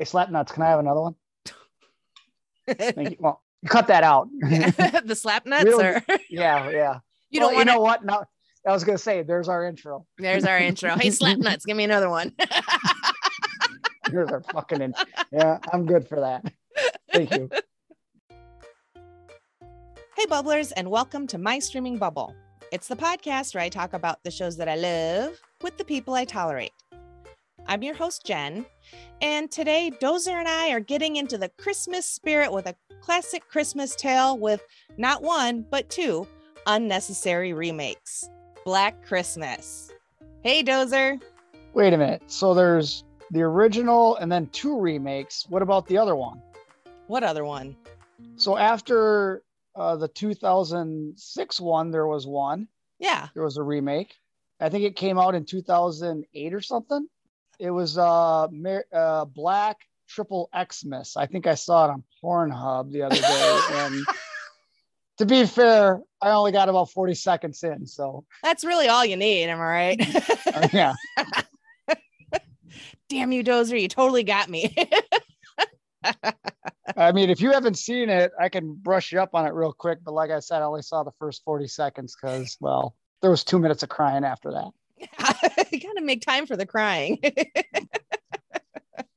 Hey, slap nuts. Can I have another one? Thank you. Well, cut that out. the slap nuts Really? or yeah, yeah. you Well, don't want you know what? No, I was gonna say there's our intro. There's our intro. Hey, slap nuts, give me another one. There's our fucking in- yeah. I'm good for that. Thank you. Hey, bubblers, and welcome to My Streaming Bubble. It's the podcast where I talk about the shows that I love with the people I tolerate. I'm your host, Jen, and today Dozer and I are getting into the Christmas spirit with a classic Christmas tale with not one, but two unnecessary remakes Black Christmas. Hey, Dozer. Wait a minute. So there's the original and then two remakes. What about the other one? What other one? So after uh, the 2006 one, there was one. Yeah. There was a remake. I think it came out in 2008 or something. It was uh, Mer- uh Black Triple Xmas. I think I saw it on Pornhub the other day. and to be fair, I only got about 40 seconds in. So That's really all you need. Am I right? uh, yeah, Damn you, Dozer. You totally got me. I mean, if you haven't seen it, I can brush you up on it real quick. But like I said, I only saw the first 40 seconds because, well, there was two minutes of crying after that. you gotta make time for the crying.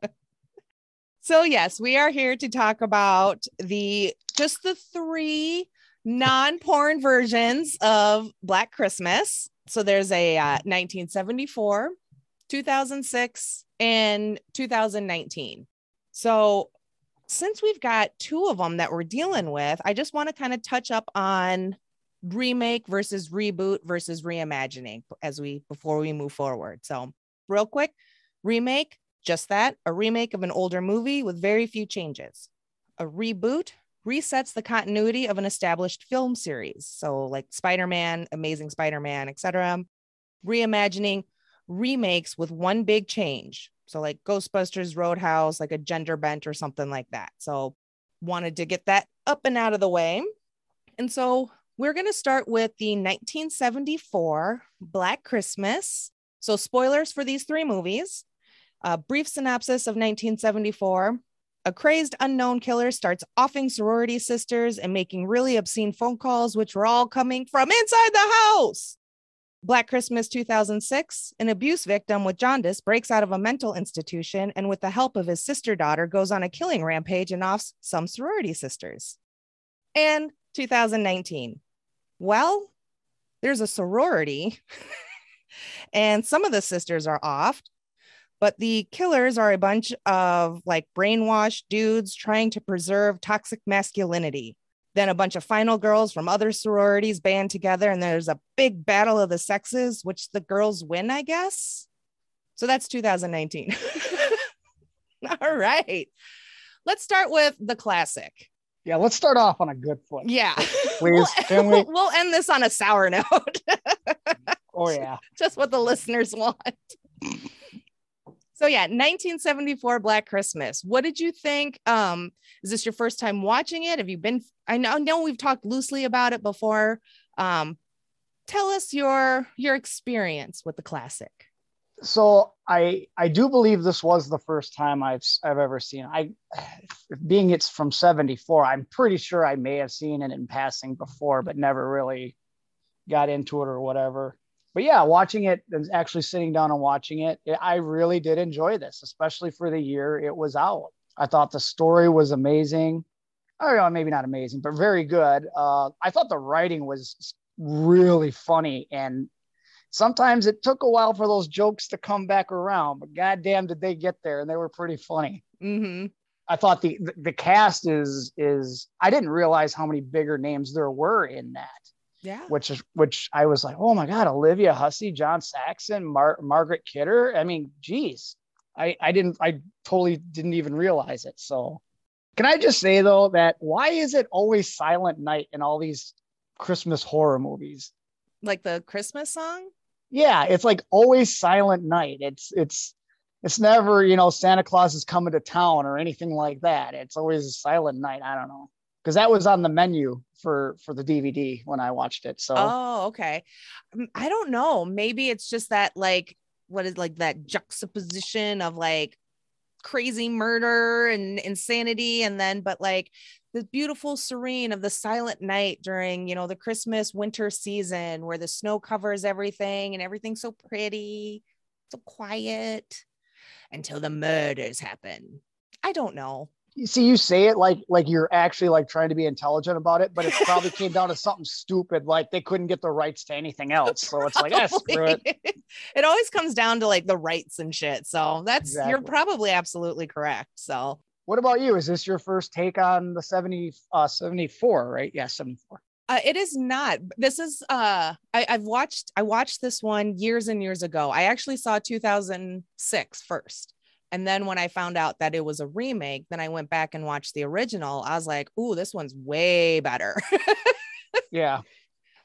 so yes, we are here to talk about the just the three non-porn versions of Black Christmas. So there's a uh, 1974, 2006, and 2019. So since we've got two of them that we're dealing with, I just want to kind of touch up on remake versus reboot versus reimagining as we before we move forward. So, real quick, remake, just that, a remake of an older movie with very few changes. A reboot resets the continuity of an established film series. So, like Spider-Man, Amazing Spider-Man, etc. Reimagining remakes with one big change. So, like Ghostbusters Roadhouse, like a gender bent or something like that. So, wanted to get that up and out of the way. And so we're going to start with the 1974 Black Christmas. So, spoilers for these three movies. A brief synopsis of 1974. A crazed unknown killer starts offing sorority sisters and making really obscene phone calls, which were all coming from inside the house. Black Christmas 2006, an abuse victim with jaundice breaks out of a mental institution and, with the help of his sister daughter, goes on a killing rampage and offs some sorority sisters. And 2019, well, there's a sorority, and some of the sisters are off, but the killers are a bunch of like brainwashed dudes trying to preserve toxic masculinity. Then a bunch of final girls from other sororities band together, and there's a big battle of the sexes, which the girls win, I guess. So that's 2019. All right. Let's start with the classic. Yeah, let's start off on a good foot. Yeah. Please, we'll, we? we'll end this on a sour note. Oh, yeah. Just what the listeners want. So yeah, 1974 Black Christmas. What did you think? Um, is this your first time watching it? Have you been? I know, I know we've talked loosely about it before. Um, tell us your your experience with the classic. So I I do believe this was the first time I've I've ever seen. I being it's from 74, I'm pretty sure I may have seen it in passing before, but never really got into it or whatever. But yeah, watching it and actually sitting down and watching it, it, I really did enjoy this, especially for the year it was out. I thought the story was amazing. I don't know, maybe not amazing, but very good. Uh, I thought the writing was really funny and sometimes it took a while for those jokes to come back around, but goddamn, did they get there? And they were pretty funny. Mm-hmm. I thought the the cast is is I didn't realize how many bigger names there were in that, Yeah. which is which I was like, oh my god, Olivia Hussey, John Saxon, Mar- Margaret Kidder. I mean, geez, I I didn't I totally didn't even realize it. So, can I just say though that why is it always Silent Night in all these Christmas horror movies? Like the Christmas song. Yeah it's like always silent night. It's it's it's never you know santa claus is coming to town or anything like that. It's always a silent night. I don't know. Because that was on the menu for for the dvd when i watched it so. Oh, okay. I don't know. Maybe it's just that like what is like that juxtaposition of like crazy murder and insanity and then but like the beautiful serene of the silent night during you know the christmas winter season where the snow covers everything and everything's so pretty so quiet until the murders happen. I don't know. You see you say it like like you're actually like trying to be intelligent about it but it probably came down to something stupid like they couldn't get the rights to anything else. So it's like ah, screw it. It always comes down to like the rights and shit. So that's exactly. you're probably absolutely correct. So what about you is this your first take on the 70 uh 74 right yeah 74 uh, it is not. This is uh I, I've watched I watched this one years and years ago. I actually saw 2006 first. And then when I found out that it was a remake, then I went back and watched the original. I was like, "Ooh, this one's way better." yeah.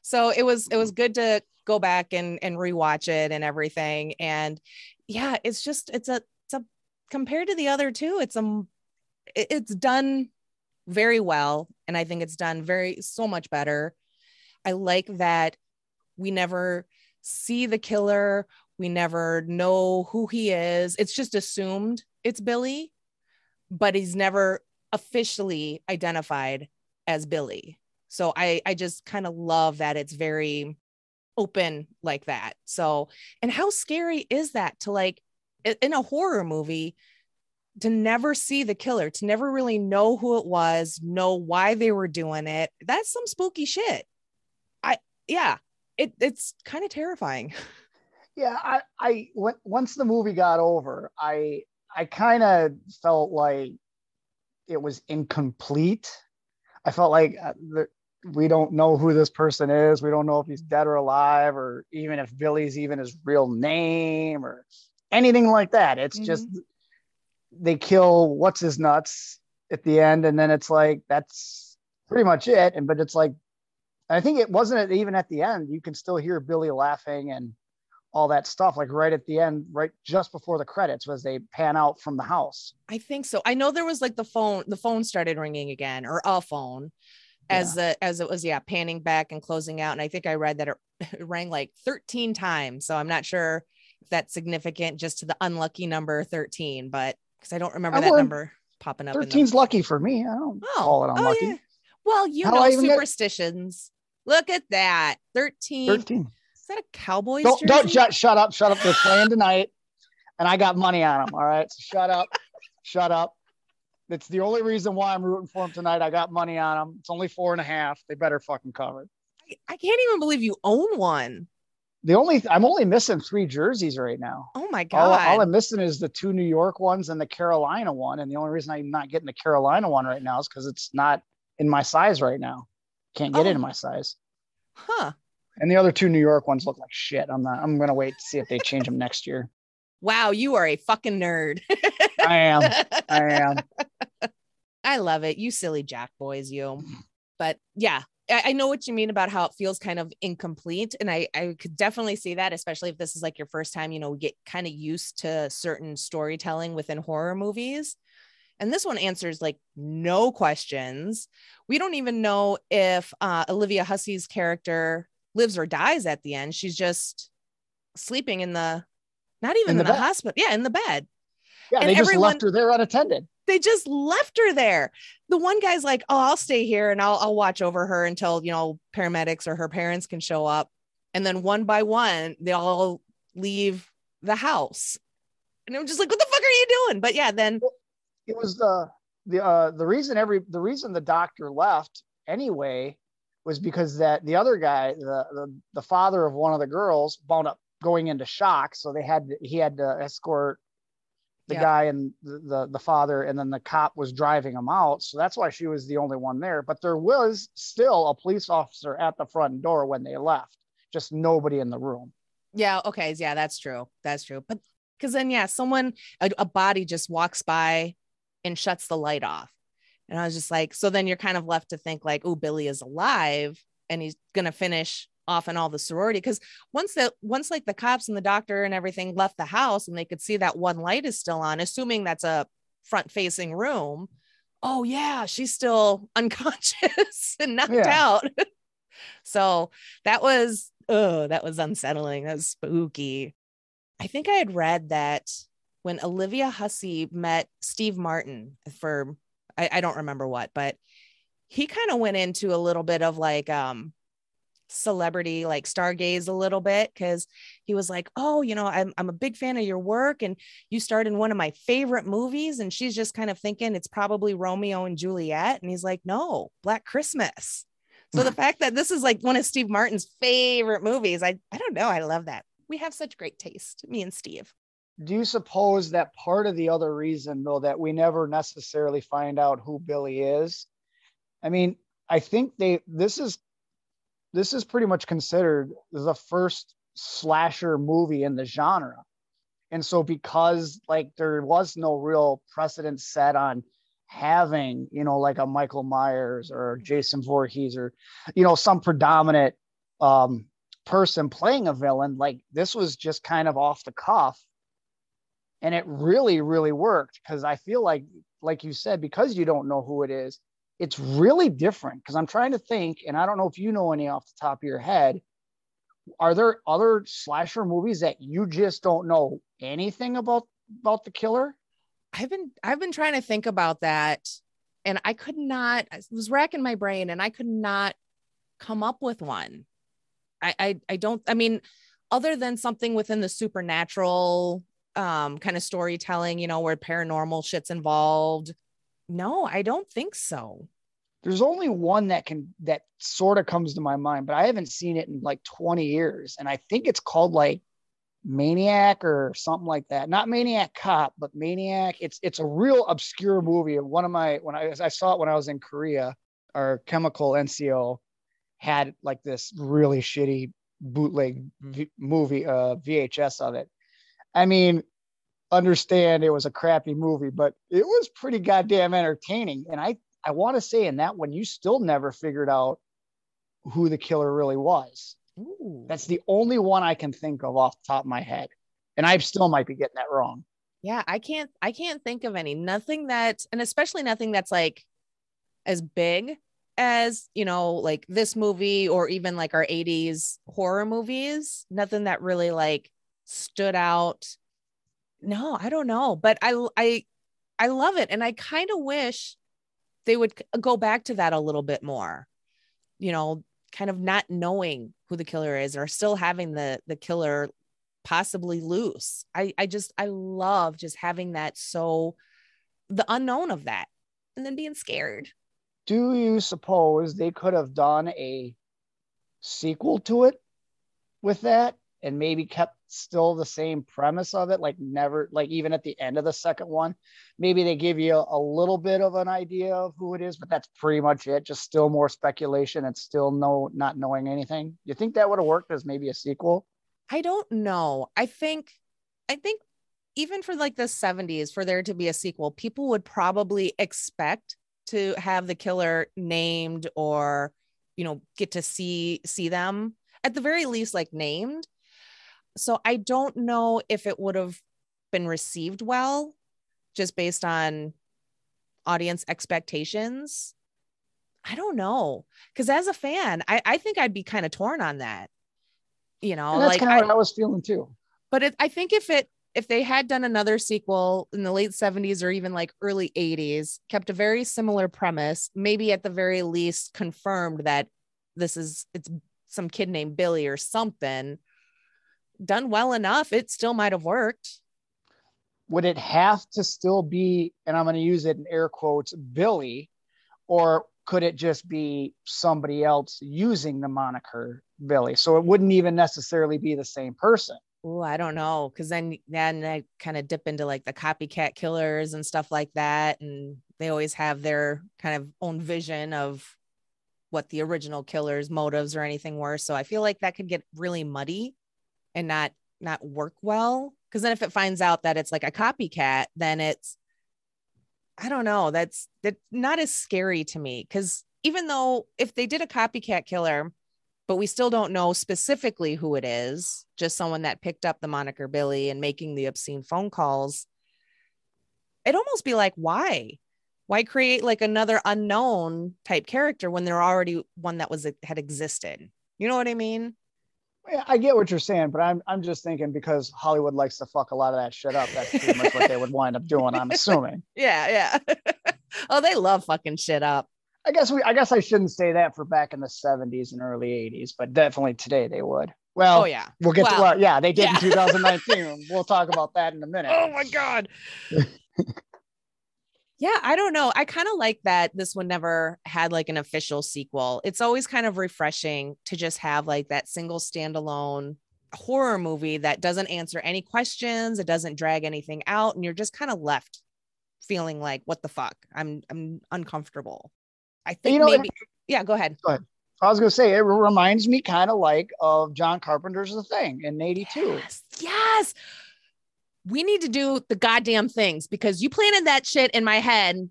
So it was it was good to go back and and rewatch it and everything. And yeah, it's just it's a it's a compared to the other two, it's a it's done very well and I think it's done very so much better. I like that we never see the killer we never know who he is. It's just assumed it's Billy, but he's never officially identified as Billy. So I I just kind of love that it's very open like that. So and how scary is that to like in a horror movie to never see the killer, to never really know who it was, know why they were doing it. That's some spooky shit. I yeah, it it's kind of terrifying. Yeah, I, I once the movie got over, I, I kind of felt like it was incomplete. I felt like uh, the, we don't know who this person is. We don't know if he's dead or alive, or even if Billy's even his real name, or anything like that. It's mm-hmm. just they kill what's his nuts at the end, and then it's like that's pretty much it. And but it's like I think it wasn't even at the end. You can still hear Billy laughing and all that stuff like right at the end right just before the credits was they pan out from the house i think so i know there was like the phone the phone started ringing again or a phone as yeah. the as it was yeah panning back and closing out and i think i read that it, it rang like 13 times so i'm not sure if that's significant just to the unlucky number 13 but because i don't remember I that number popping up 13's lucky for me i don't oh, call it oh, unlucky oh, yeah. well you How know superstitions get... look at that 13 13 Is that a Cowboys don't, jersey? Don't shut, shut up, shut up. They're playing tonight, and I got money on them. All right, so shut up, shut up. It's the only reason why I'm rooting for them tonight. I got money on them. It's only four and a half. They better fucking cover. I, I can't even believe you own one. The only I'm only missing three jerseys right now. Oh my god! All, all, I'm missing is the two New York ones and the Carolina one. And the only reason I'm not getting the Carolina one right now is because it's not in my size right now. Can't get oh. it in oh. my size. Huh. And the other two New York ones look like shit. I'm not. I'm gonna wait to see if they change them next year. Wow, you are a fucking nerd. I am. I am. I love it. You silly jack boys, you. But yeah, I, know what you mean about how it feels kind of incomplete. And I, I could definitely see that, especially if this is like your first time, you know, get kind of used to certain storytelling within horror movies. And this one answers like no questions. We don't even know if uh, Olivia Hussey's character lives or dies at the end. She's just sleeping in the, not even in the, in the hospital. Yeah, in the bed. Yeah, and they just everyone, left her there unattended. They just left her there. The one guy's like, "Oh, I'll stay here and I'll I'll watch over her until you know paramedics or her parents can show up." And then one by one, they all leave the house, and I'm just like, "What the fuck are you doing?" But yeah, then it was the the uh, the reason every the reason the doctor left anyway was because that the other guy, the, the, the father of one of the girls, wound up going into shock. So they had to, he had to escort the yeah. guy and the, the, the father, and then the cop was driving him out. So that's why she was the only one there. But there was still a police officer at the front door when they left, just nobody in the room. Yeah. Okay. Yeah, that's true. That's true. But because then, yeah, someone a, a body just walks by and shuts the light off. And I was just like, so then you're kind of left to think like, oh, Billy is alive and he's gonna finish off in all the sorority. Cause once that once like the cops and the doctor and everything left the house and they could see that one light is still on, assuming that's a front facing room. Oh yeah, she's still unconscious and knocked yeah. out. so that was oh, that was unsettling. That was spooky. I think I had read that when Olivia Hussey met Steve Martin for I, I don't remember what, but he kind of went into a little bit of like um celebrity like stargaze a little bit because he was like oh you know I'm, I'm a big fan of your work and you starred in one of my favorite movies and she's just kind of thinking it's probably romeo and juliet and he's like no black christmas. So the fact that this is like one of steve martin's favorite movies i i don't know i love that. We have such great taste me and steve. Do you suppose that part of the other reason though that we never necessarily find out who billy is i mean i think they this is this is pretty much considered the first slasher movie in the genre. And so because like there was no real precedent set on having you know like a michael myers or jason Voorhees or you know some predominant um person playing a villain like this was just kind of off the cuff. And it really really worked because i feel like like you said because you don't know who it is it's really different because i'm trying to think and i don't know if you know any off the top of your head are there other slasher movies that you just don't know anything about about the killer i've been i've been trying to think about that and i could not i was racking my brain and i could not come up with one i i, I don't i mean other than something within the supernatural um, kind of storytelling, you know, where paranormal shit's involved. No, I don't think so. There's only one that can that sort of comes to my mind, but I haven't seen it in like 20 years. And I think it's called like Maniac or something like that. Not Maniac Cop, but Maniac. It's it's a real obscure movie. One of my when I I saw it when I was in Korea, our chemical NCO had like this really shitty bootleg v- movie uh VHS of it I mean, understand it was a crappy movie, but it was pretty goddamn entertaining. And I, I want to say in that one, you still never figured out who the killer really was. Ooh. That's the only one I can think of off the top of my head. And I still might be getting that wrong. Yeah, I can't I can't think of any. Nothing that and especially nothing that's like as big as, you know, like this movie or even like our 80s horror movies. Nothing that really like stood out no i don't know but i i i love it and i kind of wish they would go back to that a little bit more you know kind of not knowing who the killer is or still having the the killer possibly loose. I i just i love just having that so the unknown of that and then being scared. Do you suppose they could have done a sequel to it with that and maybe kept still the same premise of it like never like even at the end of the second one maybe they give you a, a, little bit of an idea of who it is but that's pretty much it. Just still more speculation and still no not knowing anything. You think that would have worked as maybe a sequel? I don't know. I think i think even for like the 70s for there to be a sequel people would probably expect to have the killer named or you know get to see see them at the very least like named so I don't know if it would have been received well just based on audience expectations. I don't know. Cause as a fan, I, I think I'd be kind of torn on that. You know, and that's like kind of what I was feeling too. But it, I think if it if they had done another sequel in the late 70s or even like early 80s, kept a very similar premise, maybe at the very least confirmed that this is it's some kid named Billy or something, done well enough, it still might have worked. Would it have to still be, and I'm going to use it in air quotes, Billy, or could it just be somebody else using the moniker Billy? So it wouldn't even necessarily be the same person. Oh, I don't know. Cause then then I kind of dip into like the copycat killers and stuff like that. And they always have their kind of own vision of what the original killer's motives or anything were. So I feel like that could get really muddy and not not work well. Because then if it finds out that it's like a copycat then it's i don't know that's that's not as scary to me. Because even though if they did a copycat killer but we still don't know specifically who it is just someone that picked up the moniker billy and making the obscene phone calls it'd almost be like why? Why create like another unknown type character when there already one that was had existed? You know what i mean I get what you're saying, but I'm I'm just thinking because Hollywood likes to fuck a lot of that shit up. That's pretty much what they would wind up doing. I'm assuming. Yeah, yeah. oh, they love fucking shit up. I guess we. I guess I shouldn't say that for back in the 70s and early 80s, but definitely today they would. Well, oh yeah, we'll get well, to well, yeah, they did yeah. in 2019. we'll talk about that in a minute. Oh my god. Yeah, I don't know. I kind of like that this one never had like an official sequel. It's always kind of refreshing to just have like that single standalone horror movie that doesn't answer any questions, it doesn't drag anything out, and you're just kind of left feeling like, what the fuck? I'm I'm uncomfortable. I think You know, maybe yeah, go ahead. I was gonna say it reminds me kind of like of John Carpenter's The Thing in '82. Yes, yes. We need to do the goddamn things because you planted that shit in my head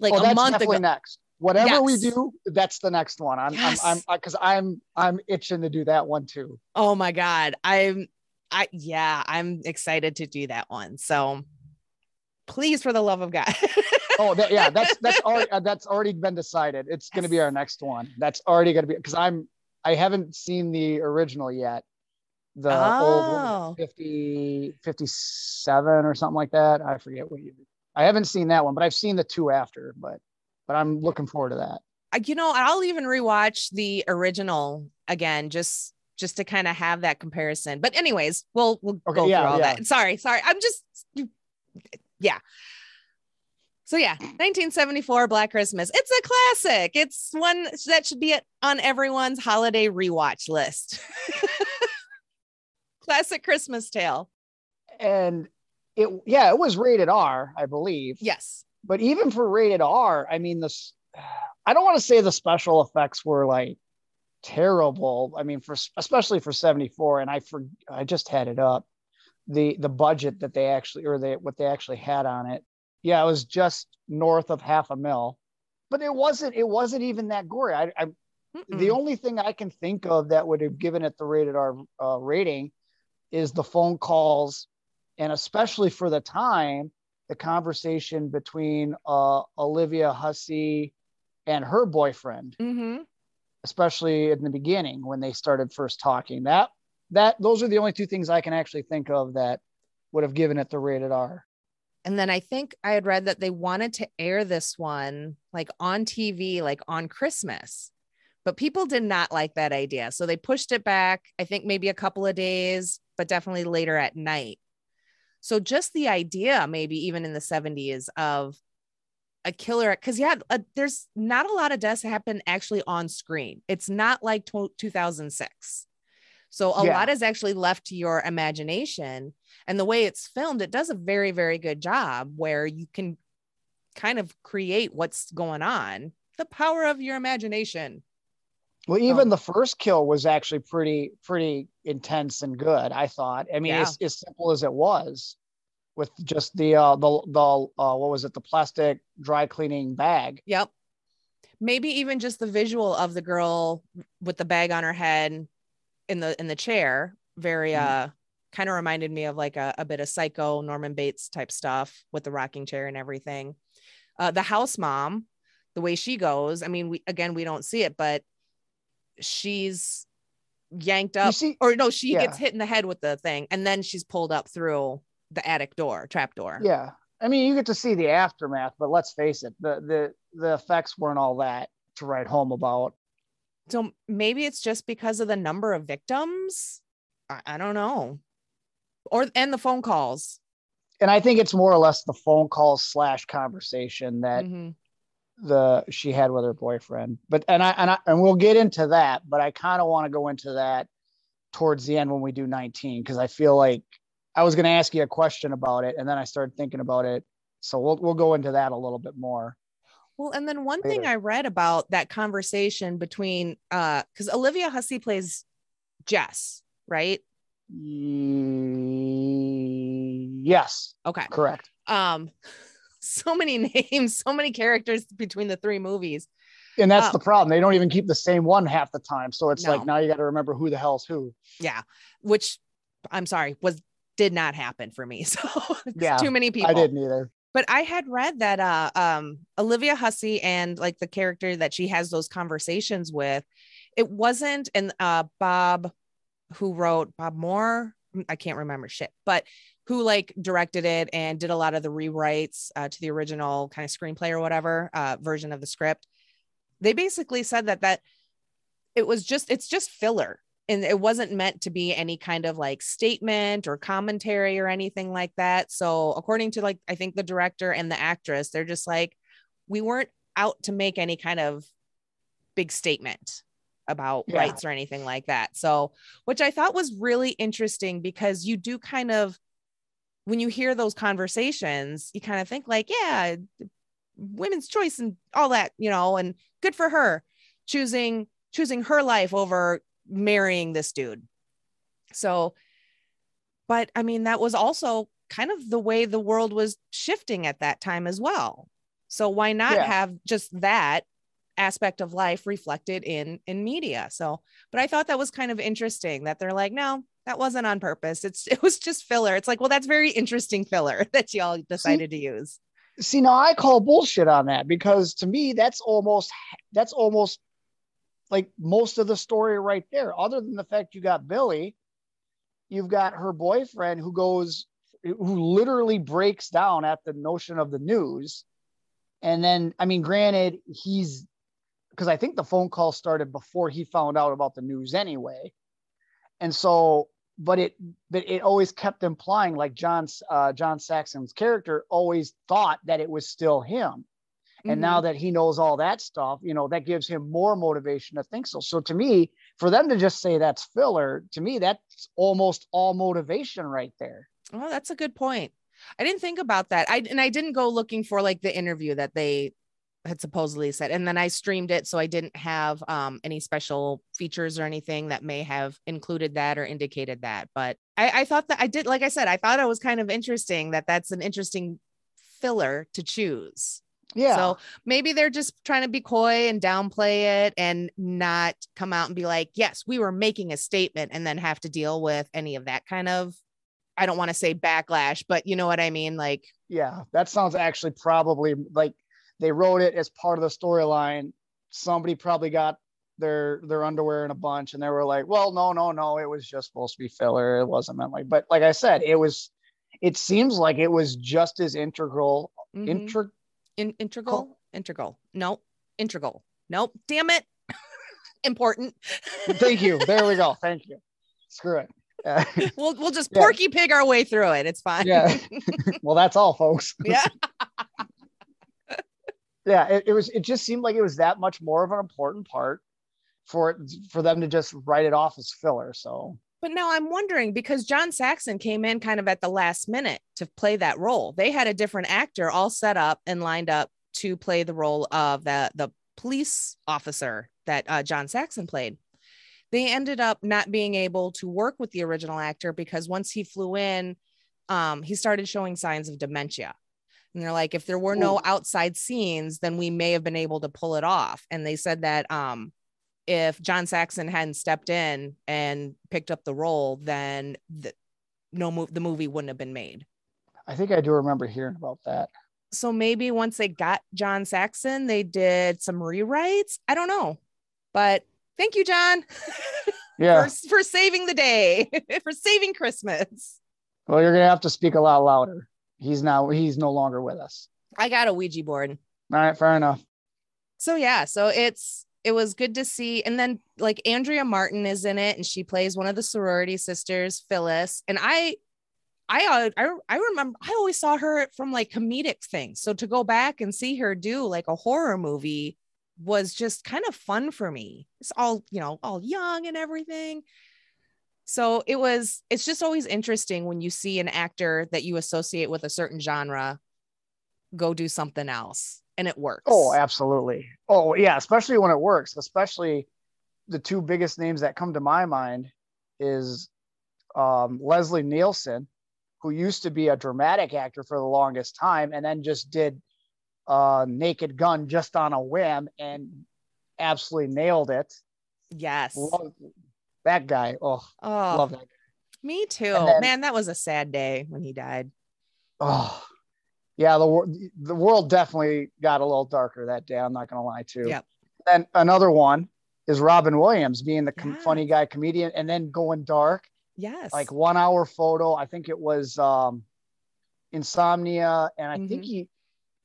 like oh, a that's month ago. next. Whatever we do, that's the next one. I'm Yes. I'm I'm because I'm I'm itching to do that one too. Oh my god. I'm I yeah, I'm excited to do that one. So please for the love of God. Oh, that, yeah, that's that's already uh, that's already been decided. It's going to be our next one. That's already going to be because I'm I haven't seen the original yet. The Oh. old 50 57 or something like that. I forget what you. I haven't seen that one, but I've seen the two after. But but I'm looking forward to that. I- you know, I'll even rewatch the original again just just to kind of have that comparison. But anyways, we'll we'll Okay, go yeah, through all yeah. that. Sorry, sorry. I'm just yeah. So yeah, 1974 Black Christmas. It's a classic. It's one that should be on everyone's holiday rewatch list. classic Christmas tale. And it yeah, it was rated R, I believe. Yes. but even for rated R, I mean, this, I don't want to say the special effects were like terrible. I mean, for especially for 74, and I for I just had it up, the the budget that they actually or they what they actually had on it. Yeah, it was just north of half a mil, but it wasn't it wasn't even that gory. I, I the only thing I can think of that would have given it the rated R uh, rating is the phone calls, and especially for the time, the conversation between uh, Olivia Hussey and her boyfriend, Mhm. especially in the beginning when they started first talking. That that those are the only two things I can actually think of that would have given it the rated R. And then I think I had read that they wanted to air this one like on TV, like on Christmas, but people did not like that idea. So they pushed it back, I think maybe a couple of days, but definitely later at night. So just the idea, maybe even in the 70s, of a killer, because yeah, uh, there's not a lot of deaths happen actually on screen. It's not like tw 2006. So a Yeah. lot is actually left to your imagination. And the way it's filmed, it does a very, very good job where you can kind of create what's going on. The power of your imagination. Well, even Oh. the first kill was actually pretty pretty intense and good. I thought. I mean, Yeah. as, as simple as it was, with just the uh, the the uh, what was it, the plastic dry cleaning bag. Yep. Maybe even just the visual of the girl with the bag on her head in the in the chair, very Mhm. uh kind of reminded me of like a, a bit of psycho Norman Bates type stuff with the rocking chair and everything. Uh the house mom, the way she goes, I mean, we again we don't see it, but she's yanked up see, or no, she Yeah. gets hit in the head with the thing and then she's pulled up through the attic door, trap door. yeah. I mean, you get to see the aftermath, but let's face it, the the the effects weren't all that to write home about. So maybe it's just because of the number of victims. I, I don't know. Or and the phone calls. And I think it's more or less the phone call slash conversation that Mhm. The she had with her boyfriend. But and I and I and we'll get into that, but I kind of want to go into that towards the end when we do 19 because I feel like I was going to ask you a question about it and then I started thinking about it. So we'll we'll go into that a little bit more. Well, and then one thing I read about that conversation between uh because Olivia Hussey plays Jess, right? Yes, Okay. correct. Um so many names, so many characters between the three movies. And that's Oh. the problem. They don't even keep the same one half the time. So it's No. like now you got to remember who the hell's who. Yeah. Which I'm sorry, was did not happen for me. So it's Yeah, too many people. I didn't either. but I had read that uh um Olivia Hussey and like the character that she has those conversations with, it wasn't and uh Bob who wrote Bob Moore. I can't remember shit, but who like directed it and did a lot of the rewrites uh, to the original kind of screenplay or whatever uh, version of the script. They basically said that that it was just it's just filler and it wasn't meant to be any kind of like statement or commentary or anything like that. So according to like I think the director and the actress, they're just like we weren't out to make any kind of big statement about yeah. rights or anything like that. So, which I thought was really interesting because you do kind of when you hear those conversations, you kind of think like, yeah, women's choice and all that, you know, and good for her choosing choosing her life over marrying this dude. So, but I mean, that was also kind of the way the world was shifting at that time as well. So why not yeah. have just that aspect of life reflected in in media? So, but I thought that was kind of interesting that they're like, no, that wasn't on purpose. It's it was just filler. It's like, well, that's very interesting filler that y'all decided see, to use. See, now I call bullshit on that because to me, that's almost that's almost like most of the story right there. Other than the fact you got Billy, you've got her boyfriend who goes who literally breaks down at the notion of the news. And then, I mean, granted, he's because I think the phone call started before he found out about the news anyway. And so but it but it always kept implying like John's uh, John Saxon's character always thought that it was still him. Mm-hmm. And now that he knows all that stuff, you know, that gives him more motivation to think so. So to me, for them to just say that's filler, to me, that's almost all motivation right there. Oh, that's a good point. I didn't think about that. I and I didn't go looking for like the interview that they had supposedly said and then i streamed it so i didn't have um, any special features or anything that may have included that or indicated that but I, I thought that i did like i said i thought it was kind of interesting that that's an interesting filler to choose. Yeah. So maybe they're just trying to be coy and downplay it and not come out and be like yes we were making a statement and then have to deal with any of that kind of i don't want to say backlash but you know what i mean? Like yeah that sounds actually probably like they wrote it as part of the storyline. Somebody probably got their their underwear in a bunch and they were like, well, no, no, no, it was just supposed to be filler. It wasn't meant like, but like I said, it was it seems like it was just as integral. Mm-hmm. Inter- in, integral, integral. No, integral. Nope. Damn it. Important. Thank you. There we go. Thank you. Screw it. Uh, we'll we'll just porky pig our way through it. It's fine. Yeah. well, that's all, folks. Yeah yeah, it, it was. It just seemed like it was that much more of an important part for for them to just write it off as filler. So but now I'm wondering because John Saxon came in kind of at the last minute to play that role. They had a different actor all set up and lined up to play the role of the the police officer that uh, John Saxon played. They ended up not being able to work with the original actor because once he flew in, um, he started showing signs of dementia. And they're like, if there were no outside scenes, then we may have been able to pull it off. And they said that um, if John Saxon hadn't stepped in and picked up the role, then the, no move the movie wouldn't have been made. I think I do remember hearing about that. So maybe once they got John Saxon, they did some rewrites. I don't know, but thank you, John. Yeah, for, for saving the day, for saving Christmas. Well, you're gonna have to speak a lot louder he's now he's no longer with us. I got a Ouija board. All right, fair enough. So yeah, so it's it was good to see, and then like Andrea Martin is in it, and she plays one of the sorority sisters, Phyllis, and I. I, uh, I I remember I always saw her from like comedic things. So to go back and see her do like a horror movie was just kind of fun for me. It's all, you know, all young and everything. So it was, it's just always interesting when you see an actor that you associate with a certain genre go do something else and it works. Oh, absolutely. Oh, yeah. Especially when it works, especially the two biggest names that come to my mind is um, Leslie Nielsen, who used to be a dramatic actor for the longest time and then just did uh, Naked Gun just on a whim and absolutely nailed it. Yes. That guy. Oh, oh love that guy. Me too. Then, Man, that was a sad day when he died. Oh, yeah. The the world definitely got a little darker that day. I'm not gonna lie to. you. Yep. And another one is Robin Williams being the com- Yes. funny guy comedian and then going dark. Yes. Like one hour photo. I think it was um, Insomnia, and I think Mhm. he.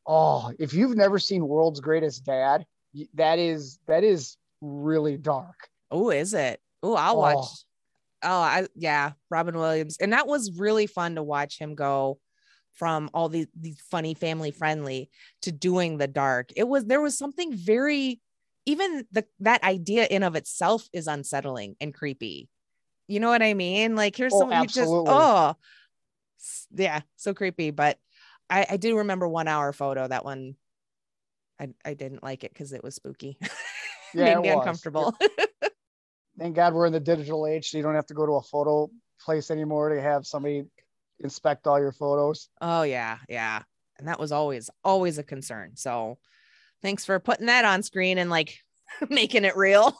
Oh, if you've never seen World's Greatest Dad, that is that is really dark. oh, is it? Oh, I'll Oh. watch. Oh, I yeah, Robin Williams. And that was really fun to watch him go from all these these funny family friendly to doing the dark. It was there was something very even the that idea in of itself is unsettling and creepy. You know what I mean? Like here's Oh, someone who just oh yeah, so creepy. But I, I do remember one hour photo. That one I, I didn't like it because it was spooky. Yeah, Made me uncomfortable. Thank God we're in the digital age, so you don't have to go to a photo place anymore to have somebody inspect all your photos. Oh yeah, yeah. And that was always always a concern. So thanks for putting that on screen and like making it real.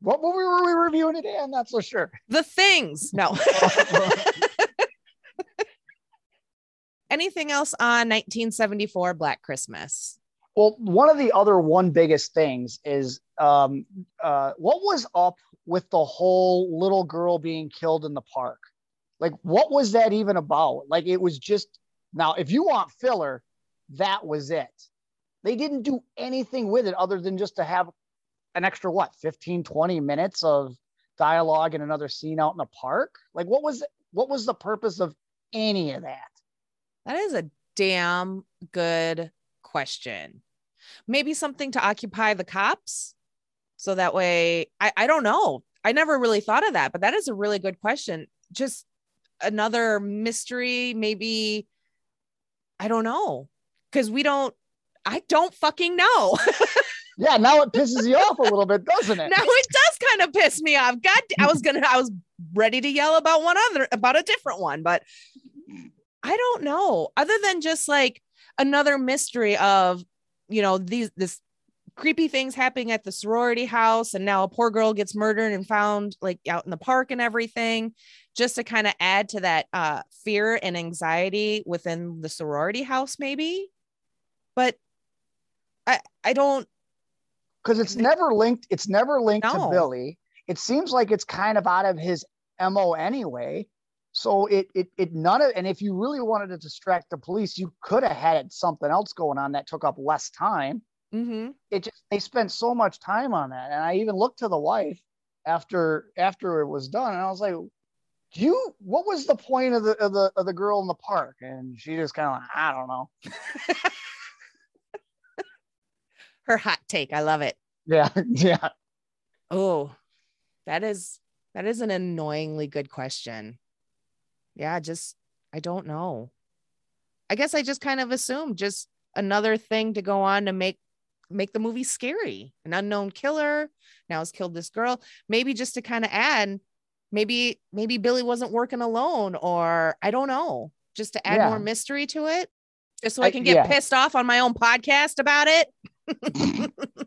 what movie were we reviewing today? I'm not so sure. the things. No. Anything else on 1974 Black Christmas? Well, one of the other one biggest things is um, uh, what was up with the whole little girl being killed in the park? Like, what was that even about? Like, it was just now, if you want filler, that was it. They didn't do anything with it other than just to have an extra, what, 15, 20 minutes of dialogue and another scene out in the park? Like, what was what was the purpose of any of that? That is a damn good question. Maybe something to occupy the cops. So that way, I, I don't know. I never really thought of that, but that is a really good question. Just another mystery, maybe. I don't know. Because we don't, I don't fucking know. Yeah, now it pisses you off a little bit, doesn't it? now it does kind of piss me off. God, I was gonna, I was ready to yell about one other, about a different one, but I don't know. Other than just like another mystery of, you know, these this creepy things happening at the sorority house, and now a poor girl gets murdered and found like out in the park and everything, just to kind of add to that uh, fear and anxiety within the sorority house, maybe. But I, I don't. because it's never linked it's never linked No. to billy it seems like it's kind of out of his mo anyway so it it it none of and if you really wanted to distract the police you could have had something else going on that took up less time Mm-hmm. it just they spent so much time on that and i even looked to the wife after after it was done and i was like do you what was the point of the of the of the girl in the park and she just kind of like i don't know Her hot take. I love it. yeah yeah Oh, that is that is an annoyingly good question. Yeah, just I don't know. I guess I just kind of assumed just another thing to go on to make make the movie scary. An unknown killer now has killed this girl. Maybe just to kind of add, maybe maybe Billy wasn't working alone, or I don't know, just to add Yeah. more mystery to it, just so I I- can get yeah. pissed off on my own podcast about it.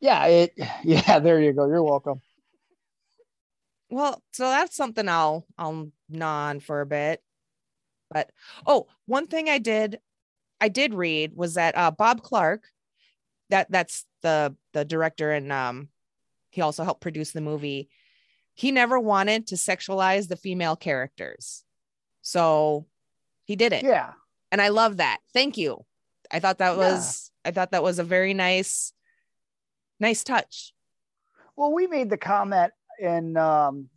yeah it yeah there you go you're welcome Well, so that's something I'll I'll gnaw on for a bit. But oh, one thing I did I did read was that uh Bob Clark, that that's the the director and um he also helped produce the movie. He never wanted to sexualize the female characters. So he did it. yeah And I love that. Thank you. I thought that Yeah. was I thought that was a very nice nice touch. Well, we made the comment and um,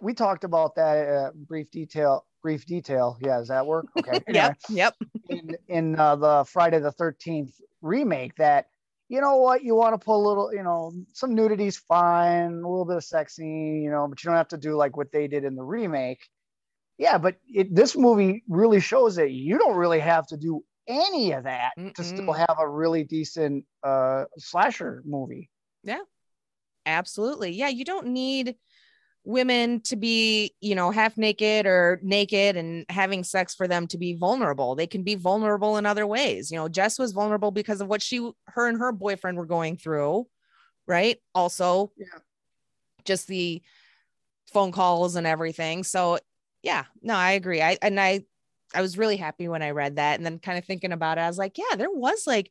we talked about that uh, brief detail. Brief detail. Yeah, does that work? Okay. Yep. Yep. in in uh, the Friday the Thirteenth remake, that you know what you want to put a little, you know, some nudity's fine, a little bit of sex scene, you know, but you don't have to do like what they did in the remake. Yeah, but it, this movie really shows that you don't really have to do any of that to still have a really decent uh, slasher movie. Absolutely. Yeah, you don't need women to be, you know, half naked or naked and having sex for them to be vulnerable. They can be vulnerable in other ways. You know, Jess was vulnerable because of what she her and her boyfriend were going through, right? Also, Yeah. just the phone calls and everything. So, yeah, no, I agree. I and I I was really happy when I read that and then kind of thinking about it, I was like, yeah, there was like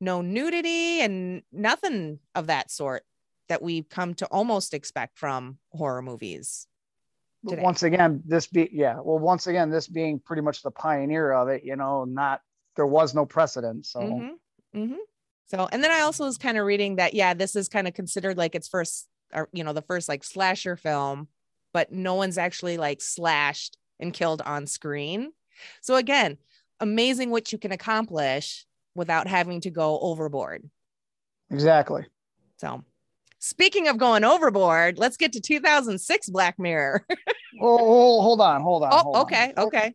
no nudity and nothing of that sort that we've come to almost expect from horror movies. Today. Once again, this be yeah. Well, once again, this being pretty much the pioneer of it, you know, not there was no precedent. So mm-hmm. Mm-hmm. so, and then I also was kind of reading that yeah, this is kind of considered like its first, or you know, the first like slasher film, but no one's actually like slashed and killed on screen. So again, amazing what you can accomplish without having to go overboard. Exactly. So Speaking of going overboard, let's get to 2006 Black Mirror. oh, hold on, hold on. Oh, hold okay, on. okay.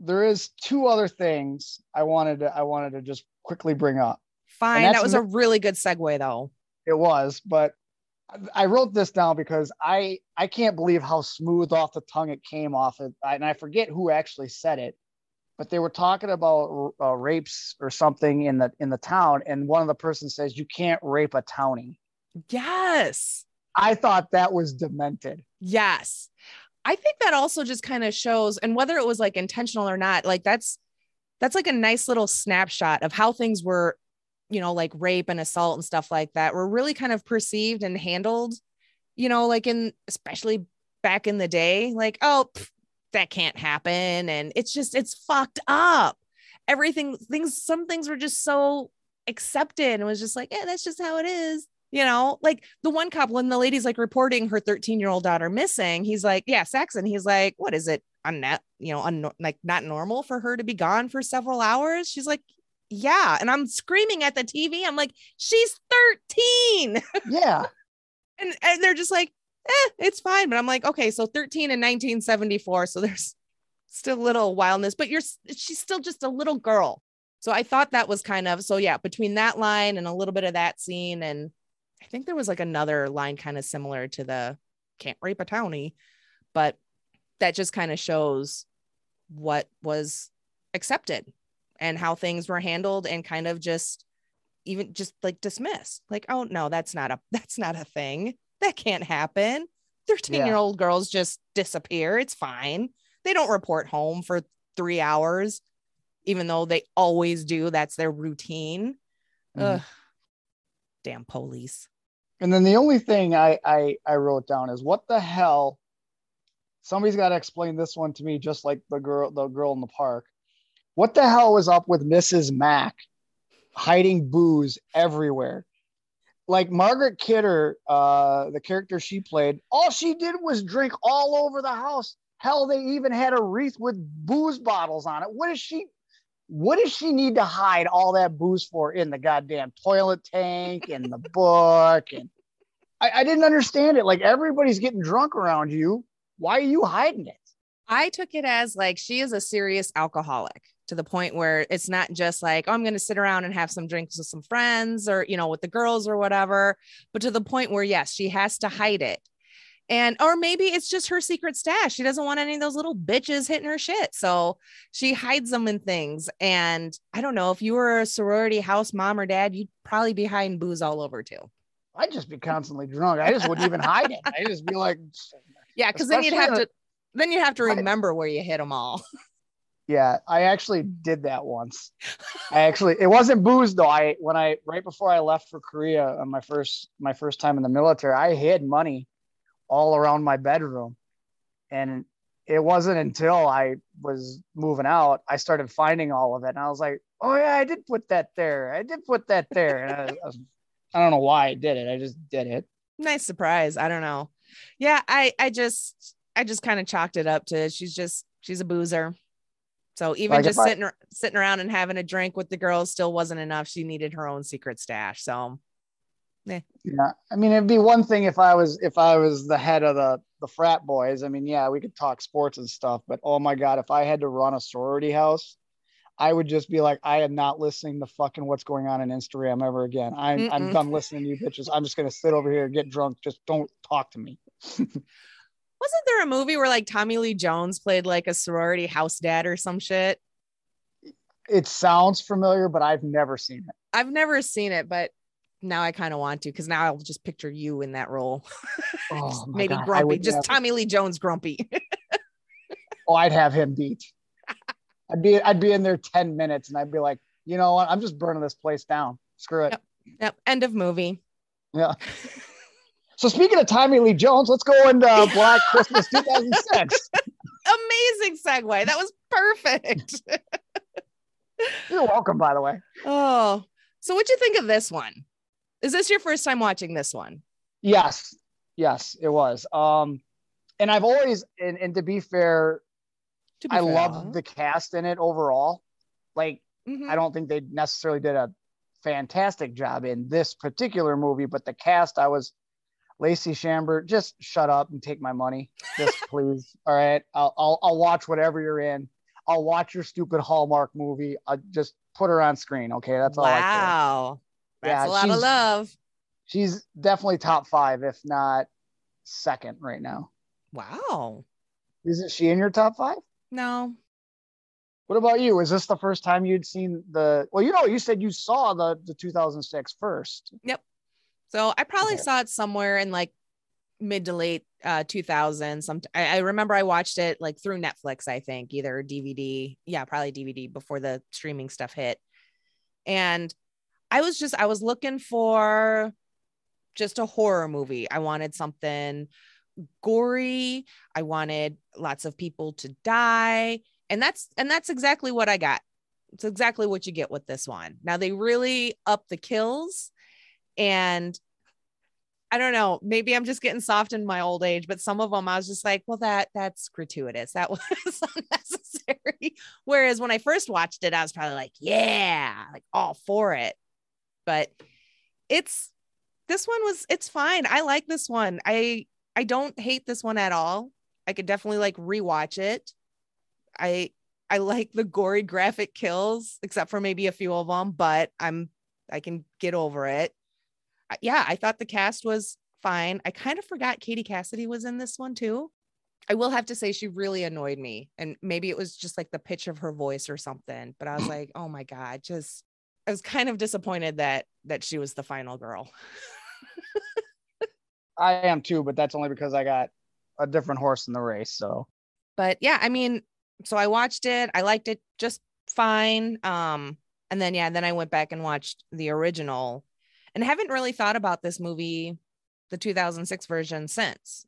There is two other things I wanted to I wanted to just quickly bring up. Fine, that was a really good segue though. It was, but I wrote this down because I I can't believe how smooth off the tongue it came off it, and I forget who actually said it, but they were talking about uh, rapes or something in the in the town, and one of the persons says you can't rape a townie. Yes. I thought that was demented. Yes. I think that also just kind of shows, and whether it was like intentional or not, like that's that's like a nice little snapshot of how things were, you know, like rape and assault and stuff like that were really kind of perceived and handled, you know, like in especially back in the day, like, oh, pff, that can't happen. And it's just, it's fucked up. Everything, things, some things were just so accepted and was just like, yeah, that's just how it is you know, like the one couple and the lady's like reporting her 13 year old daughter missing. He's like, yeah, Saxon. He's like, what is it? Unnet, you know, un- like not normal for her to be gone for several hours. She's like, yeah. And I'm screaming at the TV. I'm like, she's 13. Yeah. and, and they're just like, eh, it's fine. But I'm like, okay, so 13 in 1974. So there's still a little wildness, but you're, she's still just a little girl. So I thought that was kind of, so yeah, between that line and a little bit of that scene and I think there was like another line kind of similar to the can't rape a townie, but that just kind of shows what was accepted and how things were handled and kind of just even just like dismissed. Like oh no that's not a that's not a thing. That can't happen. 13 year old girls just disappear. It's fine. They don't report home for three hours even though they always do. That's their routine. Mm-hmm. Damn police. And then the only thing I, I I wrote down is what the hell. Somebody's got to explain this one to me, just like the girl the girl in the park. What the hell was up with Mrs. Mac hiding booze everywhere? Like Margaret Kidder, uh, the character she played, all she did was drink all over the house. Hell, they even had a wreath with booze bottles on it. What is she? What does she need to hide all that booze for in the goddamn toilet tank and the book and I, I, didn't understand it. Like everybody's getting drunk around you. Why are you hiding it? I took it as like she is a serious alcoholic to the point where it's not just like oh, i'm going to sit around and have some drinks with some friends or you know with the girls or whatever but to the point where yes she has to hide it and or maybe it's just her secret stash. She doesn't want any of those little bitches hitting her shit. So she hides them in things. And I don't know if you were a sorority house mom or dad, you'd probably be hiding booze all over too. I'd just be constantly drunk. I just wouldn't even hide it. I'd just be like, yeah, because then you'd have to then you'd have to remember I, where you hit them all. Yeah, I actually did that once. I actually it wasn't booze though. I when I right before I left for Korea on my first my first time in the military, I hid money all around my bedroom. And it wasn't until I was moving out, I started finding all of it. And I was like, oh, yeah, I did put that there. I did put that there. And I, I, was, I don't know why I did it. I just did it. Nice surprise. I don't know. Yeah, I, I just, I just kind of chalked it up to she's just, she's a boozer. So even like just sitting, sitting around and having a drink with the girls still wasn't enough. She needed her own secret stash. So yeah. yeah. I mean, it'd be one thing if I was if I was the head of the the frat boys. I mean, yeah, we could talk sports and stuff, but oh my god, if I had to run a sorority house, I would just be like, I am not listening to fucking what's going on in Instagram ever again. I'm Mm-mm. I'm done listening to you bitches. I'm just gonna sit over here and get drunk. Just don't talk to me. Wasn't there a movie where like Tommy Lee Jones played like a sorority house dad or some shit? It sounds familiar, but I've never seen it. I've never seen it, but now I kind of want to because now I'll just picture you in that role. Oh, maybe God, grumpy, just Tommy Lee Jones grumpy. oh, I'd have him beat. I'd be I'd be in there 10 minutes and I'd be like, you know what? I'm just burning this place down. Screw it. Yep. Yep. End of movie. Yeah. So speaking of Tommy Lee Jones, let's go into Black Christmas 2006. Amazing segue. That was perfect. You're welcome, by the way. oh, so what'd you think of this one? Is this your first time watching this one? Yes, yes, it was. Um, and I've always, and, and to be fair, To be I fair. love the cast in it overall. Like, Mhm. I don't think they necessarily did a fantastic job in this particular movie, but the cast, I was Lacey Chambert, just shut up and take my money. Just please. All right. I'll, I'll, I'll watch whatever you're in. I'll watch your stupid Hallmark movie. I'll just put her on screen. Okay. That's all I care. wow. That's Yeah, a lot of love. She's definitely top five, if not second right now. Wow. Isn't she in your top five? No. What about you? Is this the first time you'd seen the? Well, you know, you said you saw the the 2006 first. Yep. So I probably Okay. saw it somewhere in like mid to late uh 2000 some I, I remember i watched it like through netflix i think either dvd yeah probably dvd before the streaming stuff hit and i was just i was looking for just a horror movie i wanted something gory i wanted lots of people to die and that's and that's exactly what i got it's exactly what you get with this one now they really up the kills and I don't know, maybe I'm just getting soft in my old age, but some of them I was just like, well, that that's gratuitous. That was unnecessary. Whereas when I first watched it, I was probably like, yeah, like all for it. But it's this one was it's fine. I like this one. I I don't hate this one at all. I could definitely like rewatch it. I I like the gory graphic kills, except for maybe a few of them, but I'm I can get over it. Yeah, I thought the cast was fine. I kind of forgot Katie Cassidy was in this one too. I will have to say she really annoyed me. And maybe it was just like the pitch of her voice or something. But I was like, oh my God, just I was kind of disappointed that that she was the final girl. I am too, but that's only because I got a different horse in the race. So but yeah i mean so i watched it i liked it just fine um and then yeah then i went back and watched the original and haven't really thought about this movie the 2006 version since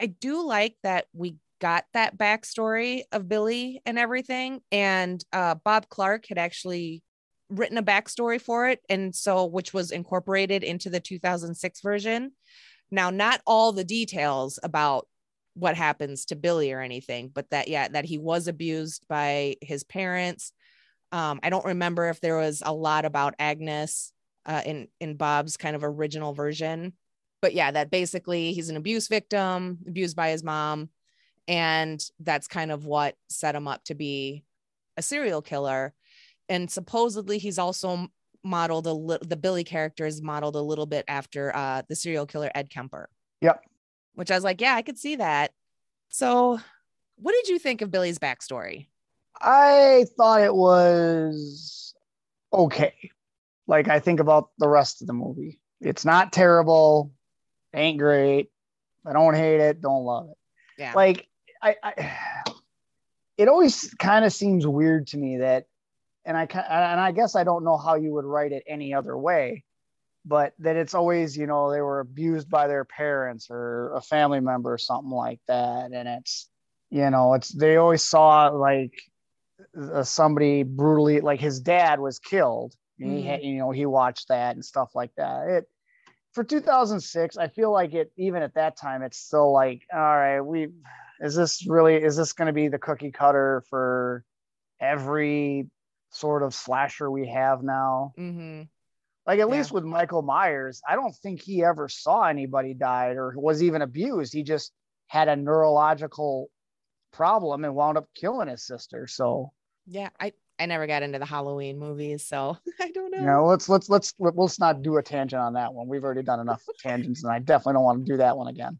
i do like that we got that backstory of billy and everything and uh bob clark had actually written a backstory for it and so which was incorporated into the 2006 version now not all the details about what happens to Billy or anything, but that yeah, that he was abused by his parents. Um, I don't remember if there was a lot about Agnes uh, in in Bob's kind of original version, but yeah, that basically he's an abuse victim, abused by his mom, and that's kind of what set him up to be a serial killer. And supposedly he's also modeled a little. The Billy character is modeled a little bit after uh, the serial killer Ed Kemper yep. which I was like, yeah, I could see that. So, what did you think of Billy's backstory? I thought it was okay. Like I think about the rest of the movie. It's not terrible, ain't great. I don't hate it, don't love it. Yeah. Like I, I it always kind of seems weird to me that and I and I guess I don't know how you would write it any other way, but that it's always, you know, they were abused by their parents or a family member or something like that. And it's you know, it's they always saw like uh, somebody brutally like his dad was killed. And he had you know he watched that and stuff like that. It for 2006 i feel like it even at that time it's still like all right we is this really is this going to be the cookie cutter for every sort of slasher we have now Mm-hmm. like at Yeah. least with michael myers i don't think he ever saw anybody died or was even abused he just had a neurological problem and wound up killing his sister so Yeah, I I never got into the Halloween movies, so I don't know. you know let's let's let's let's not do a tangent on that one we've already done enough tangents and i definitely don't want to do that one again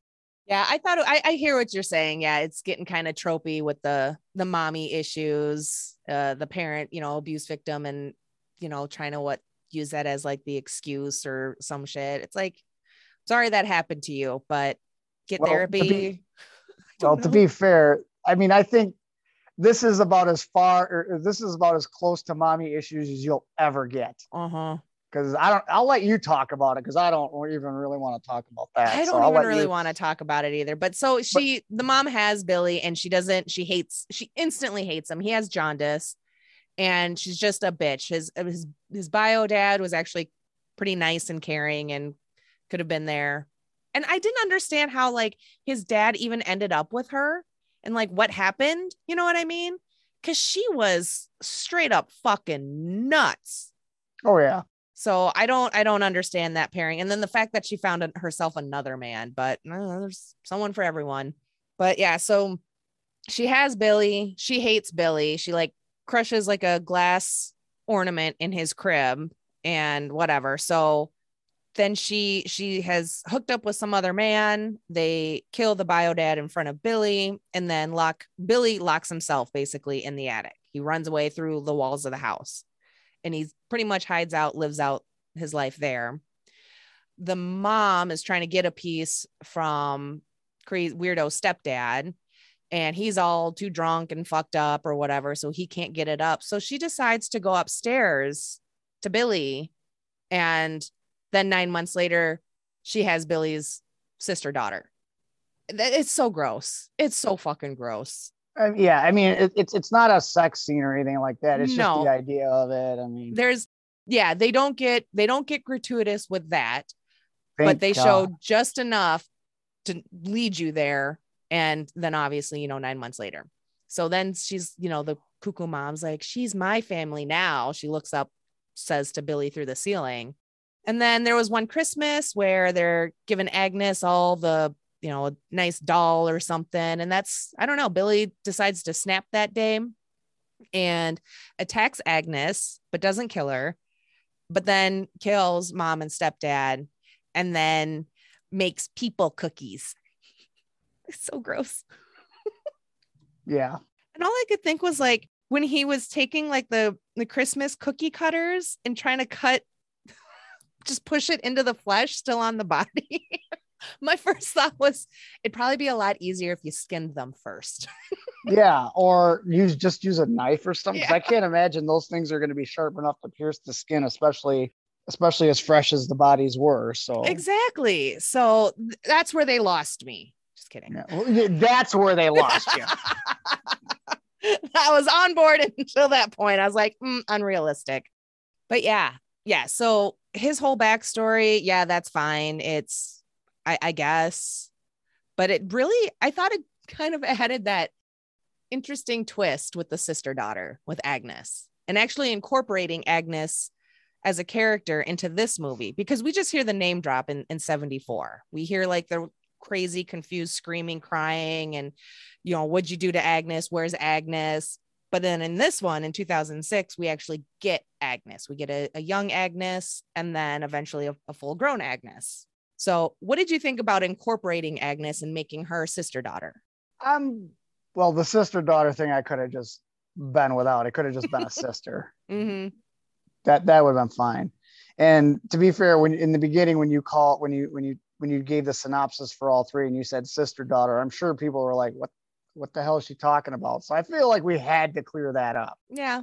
Yeah, I thought I, I hear what you're saying. Yeah, it's getting kind of tropey with the the mommy issues, uh, the parent, you know, abuse victim, and you know, trying to what use that as like the excuse or some shit. It's like, sorry that happened to you, but get Well, to therapy. be- well don't to be fair i mean i think this is about as far or this is about as close to mommy issues as you'll ever get uh-huh. Because I don't. I'll let you talk about it because I don't even really want to talk about that. I don't I'll even really you- want to talk about it either. But so she, the mom has Billy and she doesn't, she hates, she instantly hates him. He has jaundice and she's just a bitch. His, uh, his, his bio dad was actually pretty nice and caring and could have been there. And I didn't understand how like his dad even ended up with her and like what happened. You know what I mean? Cause she was straight up fucking nuts. Oh yeah. So I don't I don't understand that pairing. And then the fact that she found herself another man, but uh, there's someone for everyone. But yeah, so she has Billy. She hates Billy. She like crushes like a glass ornament in his crib and whatever. So then she she has hooked up with some other man. They kill the bio dad in front of Billy and then lock Billy locks himself basically in the attic. He runs away through the walls of the house and he's pretty much hides out, lives out his life there. The mom is trying to get a piece from crazy weirdo stepdad, and he's all too drunk and fucked up or whatever, so he can't get it up. So she decides to go upstairs to Billy, and then nine months later, she has Billy's sister daughter. It's so gross. It's so fucking gross. Uh, yeah, I mean, it, it's it's not a sex scene or anything like that. It's just the idea of it. I mean, There's yeah, they don't get they don't get gratuitous with that. but they God. showed just enough to lead you there and then obviously you know nine months later so then she's you know the cuckoo mom's like she's my family now she looks up says to billy through the ceiling and then there was one christmas where they're giving agnes all the you know a nice doll or something and that's i don't know billy decides to snap that day and attacks agnes but doesn't kill her but then kills mom and stepdad and then makes people cookies. It's so gross. Yeah, And all I could think was like when he was taking like the the Christmas cookie cutters and trying to cut just push it into the flesh still on the body. My first thought was it'd probably be a lot easier if you skinned them first. yeah, or use just use a knife or something. Yeah. I can't imagine those things are going to be sharp enough to pierce the skin, especially especially as fresh as the bodies were. So Exactly. So th- that's where they lost me. Just kidding. yeah, well, that's where they lost you. I was on board until that point. I was like, mm, unrealistic. But yeah, yeah. So his whole backstory, yeah, that's fine. It's, I, I guess, but it really, I thought it kind of added that interesting twist with the sister daughter with Agnes and actually incorporating Agnes as a character into this movie because we just hear the name drop in, in 74. We hear like the crazy, confused screaming, crying, and you know, what'd you do to Agnes? Where's Agnes? But then in this one in 2006, we actually get Agnes. We get a, a young Agnes and then eventually a, a full grown Agnes. So, what did you think about incorporating Agnes and making her sister daughter? Um, well, the sister daughter thing, I could have just been without. It could have just been a sister. Mm-hmm. that that would have been fine. And to be fair, when in the beginning, when you call when you when you when you gave the synopsis for all three and you said sister daughter, I'm sure people were like, "What what the hell is she talking about?" So I feel like we had to clear that up. Yeah.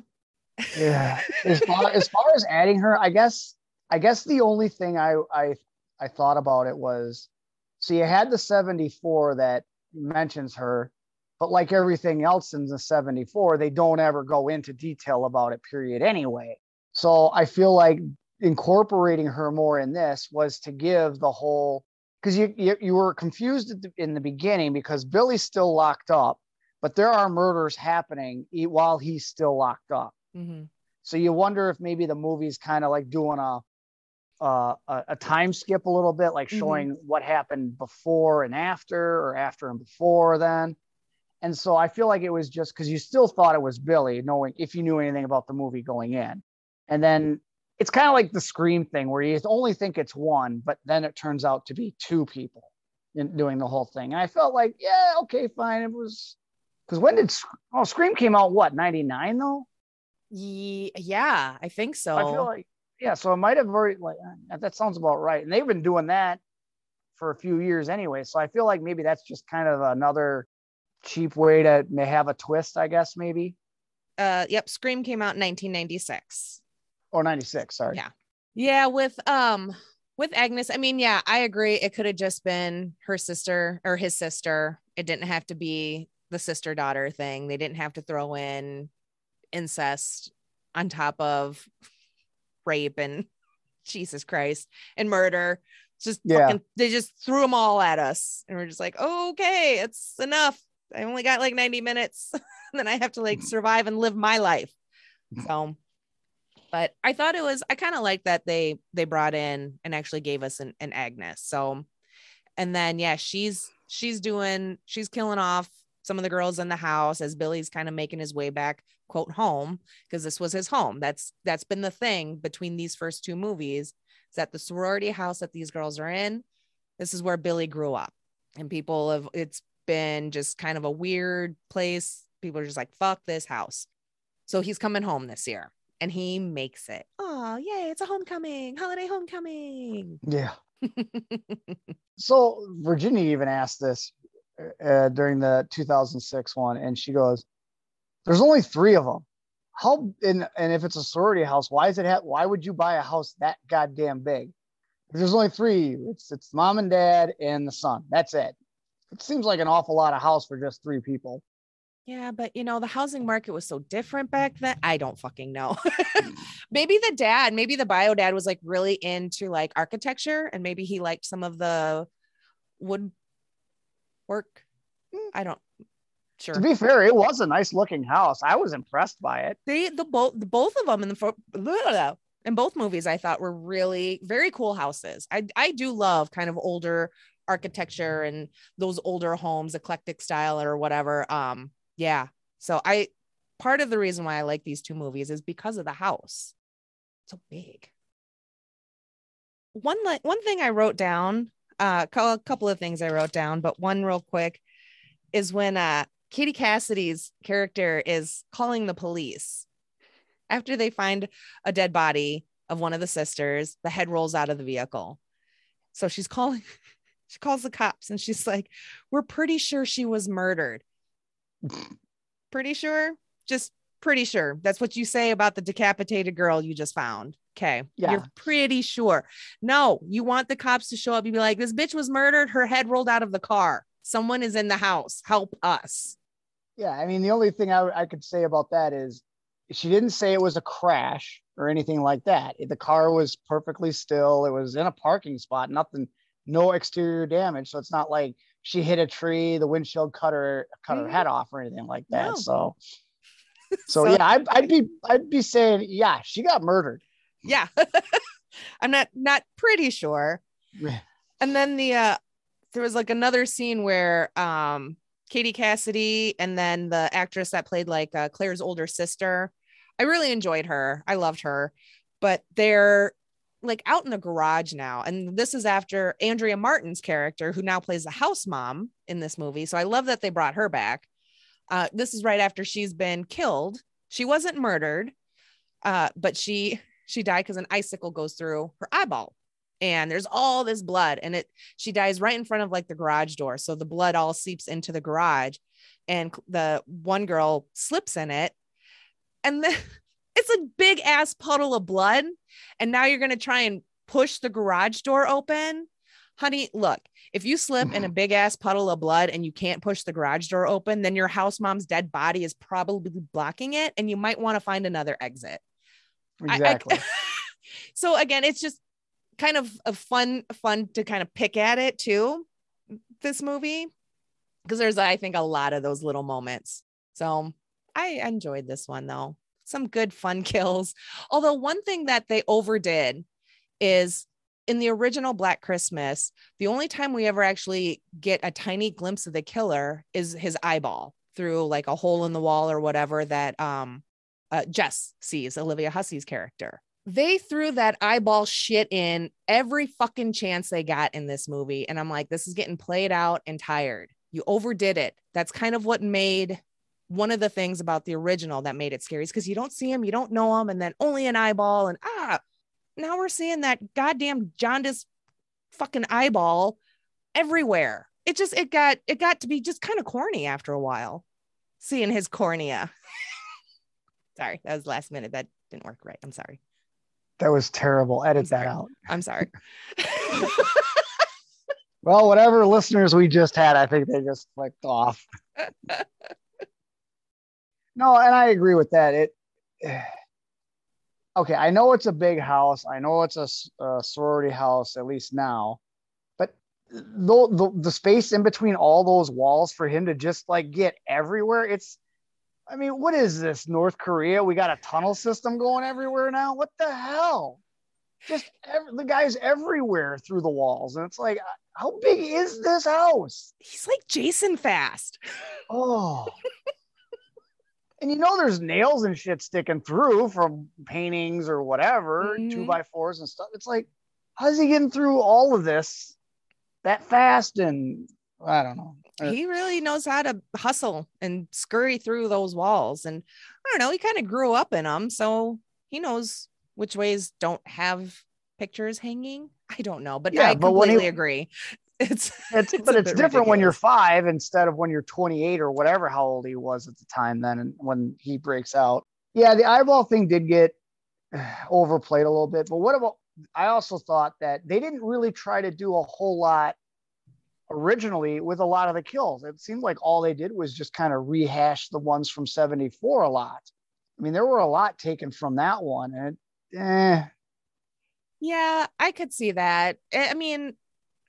Yeah. as far as far as adding her, I guess I guess the only thing I I I thought about it was, so you had the 74 that mentions her, but like everything else in the 74, they don't ever go into detail about it. Period. Anyway, so I feel like incorporating her more in this was to give the whole because you, you you were confused at the, in the beginning because Billy's still locked up, but there are murders happening while he's still locked up. hmm So you wonder if maybe the movie's kind of like doing a uh, a, a time skip a little bit, like Mhm. showing what happened before and after, or after and before then. And so I feel like it was just because you still thought it was Billy, knowing if you knew anything about the movie going in. And then it's kind of like the Scream thing where you only think it's one, but then it turns out to be two people in doing the whole thing. And I felt like, yeah, okay, fine. It was because when did oh Scream came out? What ninety nine though? Yeah, I think so. I feel like yeah, so it might have already like uh, that sounds about right. And they've been doing that for a few years anyway. So I feel like maybe that's just kind of another cheap way to may have a twist, I guess maybe. uh, yep, Scream came out in 1996. Or 96, sorry. Yeah. Yeah, with um with Agnes, I mean, yeah, I agree. It could have just been her sister or his sister. It didn't have to be the sister daughter thing. They didn't have to throw in incest on top of rape and Jesus Christ and murder. Just Yeah. fucking, they just threw them all at us, and we're just like, okay, it's enough. I only got like 90 minutes, then I have to like survive and live my life. So, but I thought it was I kind of like that they they brought in and actually gave us an, an Agnes. So, and then yeah, she's she's doing she's killing off some of the girls in the house as Billy's kind of making his way back quote home because this was his home. That's that's been the thing between these first two movies is that the sorority house that these girls are in, this is where Billy grew up. And people have it's been just kind of a weird place. People are just like, fuck this house. So he's coming home this year and he makes it. Oh, yay, it's a homecoming, holiday homecoming. Yeah. So Virginia even asked this uh, during the 2006 one, and she goes, "There's only three of them. How and and if it's a sorority house, why is it? Ha- why would you buy a house that goddamn big? If there's only three. It's it's mom and dad and the son. That's it. It seems like an awful lot of house for just three people. Yeah, but you know, the housing market was so different back then. I don't fucking know. maybe the dad, maybe the bio dad was like really into like architecture and maybe he liked some of the wood work. Mm, I don't sure. To be fair, it was a nice looking house. I was impressed by it. they the both the both of them in the fo- in both movies I thought were really very cool houses. I I do love kind of older architecture and those older homes, eclectic style or whatever. Um, yeah. So I part of the reason why I like these two movies is because of the house. So big. One one thing I wrote down, uh, a couple of things I wrote down, but one real quick is when uh Katie Cassidy's character is calling the police after they find a dead body of one of the sisters. The head rolls out of the vehicle, so she's calling. She calls the cops and she's like, "We're pretty sure she was murdered." pretty sure, just pretty sure. That's what you say about the decapitated girl you just found. Okay. Yeah. You're pretty sure. No, you want the cops to show up and be like, this bitch was murdered. Her head rolled out of the car. Someone is in the house. Help us. Yeah, I mean, the only thing I, I could say about that is she didn't say it was a crash or anything like that. The car was perfectly still. It was in a parking spot, nothing, no exterior damage. So it's not like she hit a tree, the windshield cut her cut her Mhm. head off or anything like that. No. So, so, So- yeah, I'd, I'd be I'd be saying, yeah, she got murdered. Yeah. I'm not not pretty sure. and then the uh there was like another scene where um Katie Cassidy and then the actress that played like uh, Claire's older sister. I really enjoyed her. I loved her. But they're like out in the garage now. And this is after Andrea Martin's character, who now plays the house mom in this movie. So I love that they brought her back. Uh, this is right after she's been killed. She wasn't murdered, uh, but she she died because an icicle goes through her eyeball. And there's all this blood and it she dies right in front of like the garage door. So the blood all seeps into the garage and the one girl slips in it. And then it's a big ass puddle of blood. And now you're going to try and push the garage door open? Honey look if you slip in a big ass puddle of blood and you can't push the garage door open then your house mom's dead body is probably blocking it and you might want to find another exit I- I- Exactly. so again, it's just kind of a fun, fun to kind of pick at it too. This movie, because there's I think a lot of those little moments. So I enjoyed this one though. Some good fun kills. Although one thing that they overdid is in the original Black Christmas, the only time we ever actually get a tiny glimpse of the killer is his eyeball through like a hole in the wall or whatever that um uh, Jess sees Olivia Hussey's character. They threw that eyeball shit in every fucking chance they got in this movie. And I'm like, this is getting played out and tired. You overdid it. That's kind of what made one of the things about the original that made it scary is because you don't see him, you don't know him, and then only an eyeball. And ah, now we're seeing that goddamn jaundice fucking eyeball everywhere. It just, it got, it got to be just kind of corny after a while seeing his cornea. sorry, that was last minute. That didn't work right. I'm sorry. That was terrible. Edit that out. I'm sorry. well, whatever listeners we just had, I think they just clicked off. no, and I agree with that. It okay. I know it's a big house. I know it's a, a sorority house, at least now. But the, the the space in between all those walls for him to just like get everywhere, it's I mean, what is this? North Korea? We got a tunnel system going everywhere now. What the hell? Just every, the guy's everywhere through the walls, and it's like, how big is this house? He's like Jason Fast. Oh. and you know, there's nails and shit sticking through from paintings or whatever, mm-hmm. two by fours and stuff. It's like, how's he getting through all of this that fast? And I don't know. He really knows how to hustle and scurry through those walls. And I don't know, he kind of grew up in them. So he knows which ways don't have pictures hanging. I don't know, but yeah, I but completely he, agree. It's, it's, it's but it's different ridiculous. when you're five instead of when you're 28 or whatever how old he was at the time then and when he breaks out. Yeah, the eyeball thing did get overplayed a little bit, but what about I also thought that they didn't really try to do a whole lot originally with a lot of the kills. It seemed like all they did was just kind of rehash the ones from 74 a lot. I mean, there were a lot taken from that one. And eh. Yeah, I could see that. I mean,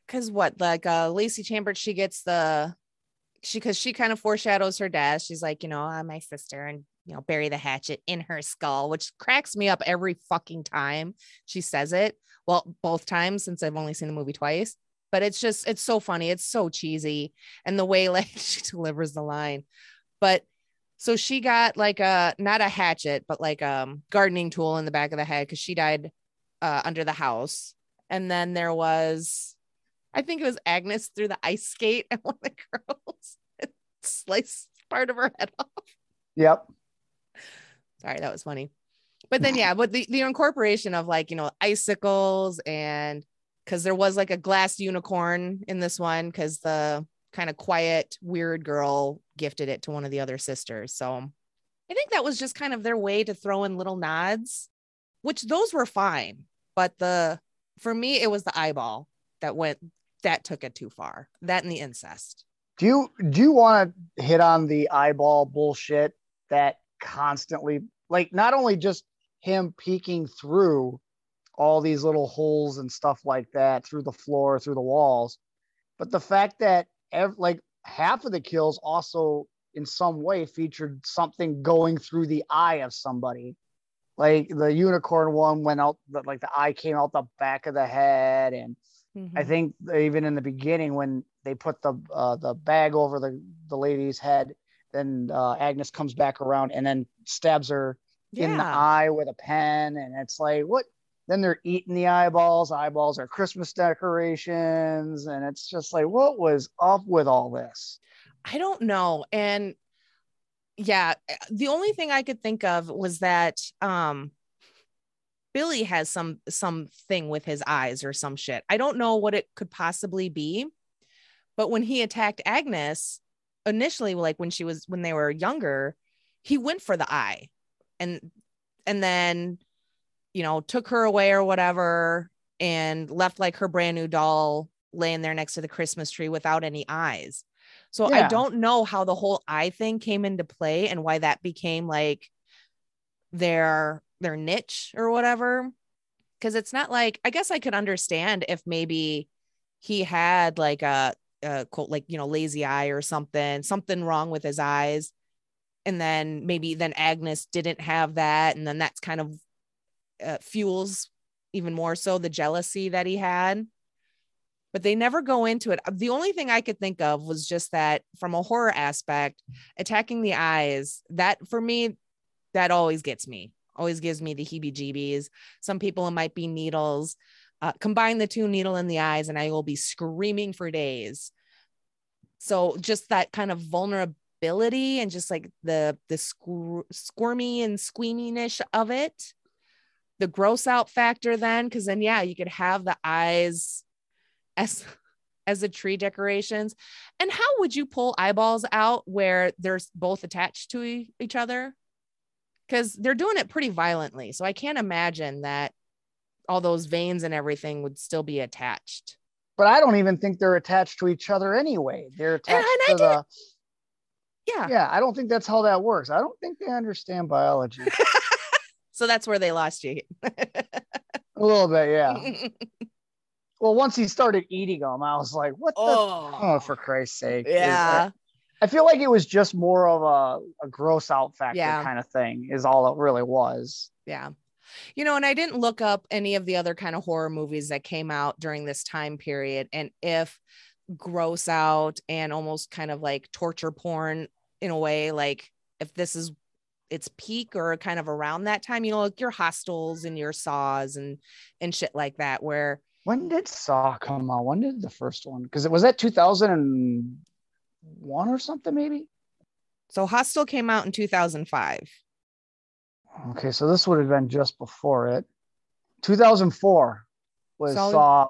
because what, like uh Lacey Chambers, she gets the she because she kind of foreshadows her death. She's like, you know, I'm my sister and you know, bury the hatchet in her skull, which cracks me up every fucking time she says it. Well, both times since I've only seen the movie twice but it's just it's so funny it's so cheesy and the way like she delivers the line. But so she got like a not a hatchet but like a um, gardening tool in the back of the head because she died uh, under the house. And then there was i think it was agnes through the ice skate and one of the girls sliced part of her head off. Yep. Sorry that was funny. But then yeah but the, the incorporation of like you know icicles and because there was like a glass unicorn in this one because the kind of quiet, weird girl gifted it to one of the other sisters. So I think that was just kind of their way to throw in little nods, which those were fine. But the for me, it was the eyeball that went that took it too far. That and the incest. Do you do you want to hit on the eyeball bullshit that constantly like not only just him peeking through all these little holes and stuff like that through the floor, through the walls. But the fact that ev- like half of the kills also in some way featured something going through the eye of somebody. Like the unicorn one went out, like the eye came out the back of the head, and mm-hmm. I think even in the beginning when they put the uh, the bag over the the lady's head, then uh, Agnes comes back around and then stabs her yeah. in the eye with a pen, and it's like, what? Then they're eating the eyeballs. Eyeballs are Christmas decorations. And it's just like, what was up with all this? I don't know. And yeah, the only thing I could think of was that um Billy has some something with his eyes or some shit. I don't know what it could possibly be. But when he attacked Agnes, initially, like when she was when they were younger, he went for the eye. And and then you know, took her away or whatever and left like her brand new doll laying there next to the Christmas tree without any eyes. So yeah. I don't know how the whole eye thing came into play and why that became like their their niche or whatever. Cause it's not like I guess I could understand if maybe he had like a, a quote like you know lazy eye or something, something wrong with his eyes. And then maybe then Agnes didn't have that. And then that's kind of uh, fuels even more so the jealousy that he had but they never go into it. The only thing i could think of was just that from a horror aspect attacking the eyes that for me that always gets me always gives me the heebie jeebies some people it might be needles uh, combine the two needle in the eyes and i will be screaming for days. So just that kind of vulnerability and just like the the squir- squirmy and squeaminess of it the gross out factor then because then yeah you could have the eyes as as the tree decorations and how would you pull eyeballs out where they're both attached to each other because they're doing it pretty violently so i can't imagine that all those veins and everything would still be attached. But I don't even think they're attached to each other anyway. They're attached to the. Yeah. Yeah, I don't think that's how that works. I don't think they understand biology. so that's where they lost you. A little bit, yeah. well, once he started eating them, I was like, "What the? Oh, oh for Christ's sake!" Yeah. I feel like it was just more of a, a gross out factor yeah. kind of thing, is all it really was. Yeah. You know, and I didn't look up any of the other kind of horror movies that came out during this time period. And if gross out and almost kind of like torture porn in a way, like if this is its peak or kind of around that time, you know, like your hostels and your saws and and shit like that, where when did Saw come out? When did the first one? Because it was that 2001 or something, maybe. So Hostel came out in 2005. Okay, so this would have been just before it. 2004 was Solid. Saw.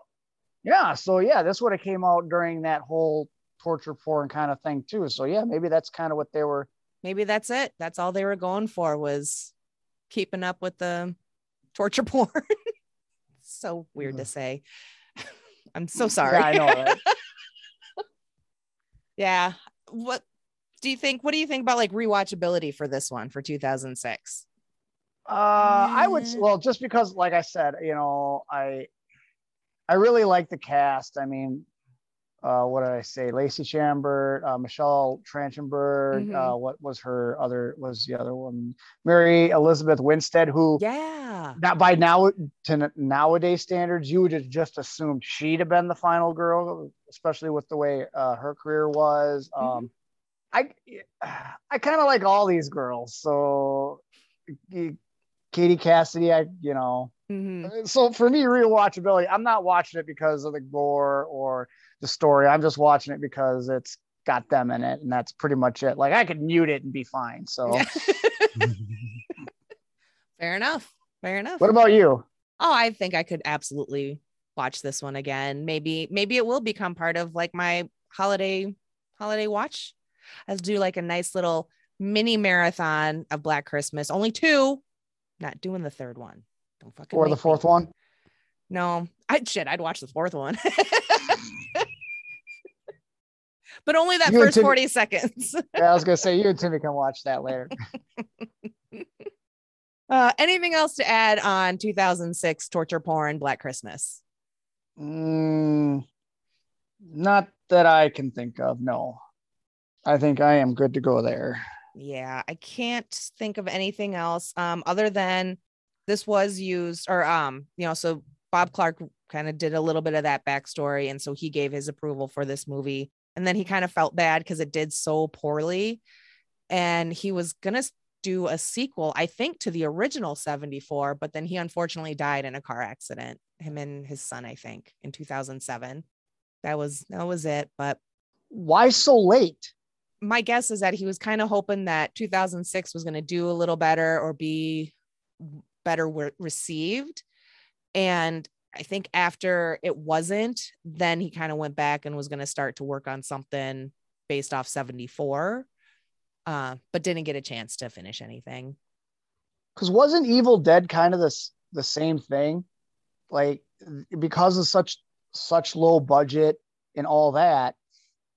Yeah, so yeah, this would have came out during that whole torture porn kind of thing too. So yeah, maybe that's kind of what they were. Maybe that's it. That's all they were going for was keeping up with the torture porn. so weird to say. I'm so sorry. Yeah, I know. Right? yeah. What do you think? What do you think about like rewatchability for this one for 2006? Uh, I would well, just because, like I said, you know, I I really like the cast. I mean, uh, what did I say? Lacey Chambers, uh, Michelle Trachtenberg. Mm-hmm. Uh, what was her other? Was the other one Mary Elizabeth Winstead? Who? Yeah. Not by now to nowadays standards, you would have just assumed she'd have been the final girl, especially with the way uh, her career was. Mm-hmm. Um, I I kind of like all these girls, so Katie Cassidy, I you know. Mm-hmm. So for me, rewatchability, I'm not watching it because of the gore or the story. I'm just watching it because it's got them in it, and that's pretty much it. Like I could mute it and be fine. So fair enough. Fair enough. What about you? Oh, I think I could absolutely watch this one again. Maybe, maybe it will become part of like my holiday holiday watch. I'll do like a nice little mini marathon of Black Christmas. Only two not doing the third one. Don't fucking. Or the fourth me. one. No, I shit. I'd watch the fourth one. but only that you first Timmy, 40 seconds. yeah, I was gonna say you and Timmy can watch that later. uh, anything else to add on 2006 torture porn Black Christmas? Mm, not that I can think of. No, I think I am good to go there yeah i can't think of anything else um other than this was used or um you know so bob clark kind of did a little bit of that backstory and so he gave his approval for this movie and then he kind of felt bad because it did so poorly. And he was gonna do a sequel i think to the original 74 but then he unfortunately died in a car accident him and his son i think in 2007 that was that was it but why so late? My guess is that he was kind of hoping that 2006 was going to do a little better or be better re- received. And I think after it wasn't, then he kind of went back and was going to start to work on something based off 74, uh, but didn't get a chance to finish anything. Because wasn't Evil Dead kind of the, the same thing? Like, because of such such low budget and all that,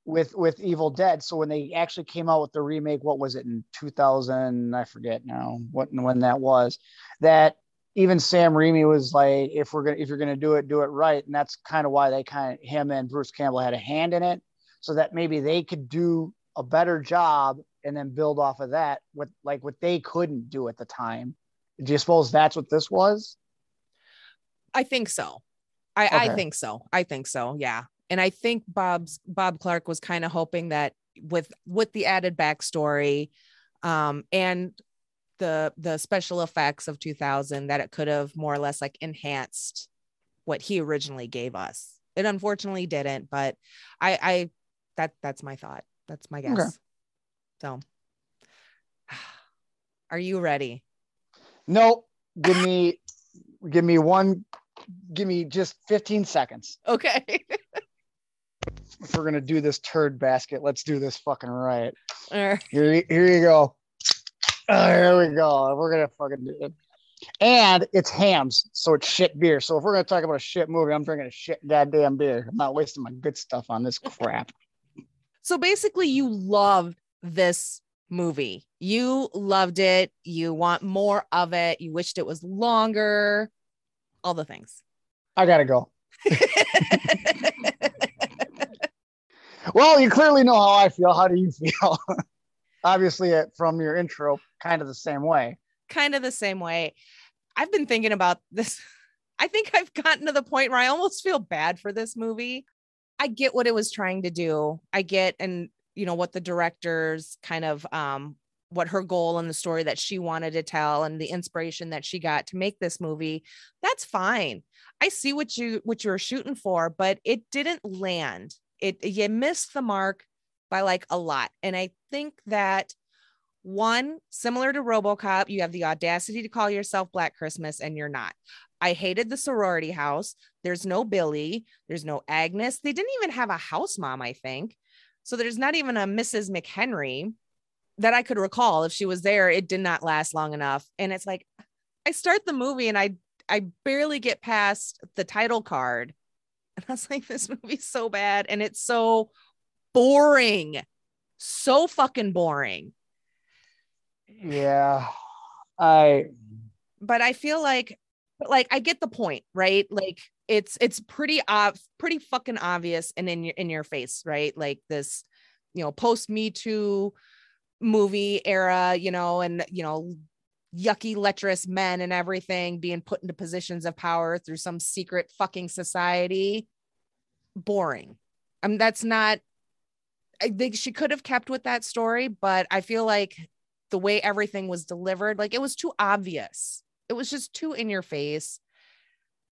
with with Evil Dead. So when they actually came out with the remake, what was it in 2000? I forget now what when that was. That even Sam Raimi was like, if we're gonna if you're gonna do it, do it right, and that's kind of why they kind of him and Bruce Campbell had a hand in it, so that maybe they could do a better job and then build off of that with like what they couldn't do at the time. Do you suppose that's what this was? I think so. I, okay. I think so. I think so. Yeah and I think Bob's Bob Clark was kind of hoping that with with the added backstory um, and the the special effects of 2000 that it could have more or less like enhanced what he originally gave us. It unfortunately didn't, but I I that that's my thought. That's my guess. Okay. So are you ready? No, give me give me one give me just 15 seconds. Okay. if we're gonna do this turd basket, let's do this fucking right. Here, here you go. Oh, here we go. We're gonna fucking do it. And it's Hamm's, so it's shit beer. So if we're gonna talk about a shit movie, I'm drinking a shit goddamn beer. I'm not wasting my good stuff on this crap. So basically, you loved this movie. You loved it. You want more of it. You wished it was longer. All the things. I gotta go. well, you clearly know how I feel. How do you feel? Obviously, uh, from your intro, kind of the same way. Kind of the same way. I've been thinking about this. I think I've gotten to the point where I almost feel bad for this movie. I get what it was trying to do. I get and you know what the director's kind of um what her goal and the story that she wanted to tell and the inspiration that she got to make this movie that's fine i see what you what you were shooting for but it didn't land it you missed the mark by like a lot. And i think that one similar to robocop you have the audacity to call yourself black christmas and you're not. I hated the sorority house. There's no billy. There's no agnes. They didn't even have a house mom i think. So there's not even a mrs mchenry that I could recall. If she was there, it did not last long enough. And it's like I start the movie and I I barely get past the title card. And I was like, this movie's so bad and it's so boring. So fucking boring. Yeah. I but I feel like like I get the point, right? Like it's it's pretty ob- pretty fucking obvious and in your in your face, right? Like this, you know, post me too movie era, you know, and you know, yucky, lecherous men and everything being put into positions of power through some secret fucking society. Boring. I mean, that's not. I think she could have kept with that story, but I feel like the way everything was delivered, like it was too obvious. It was just too in your face.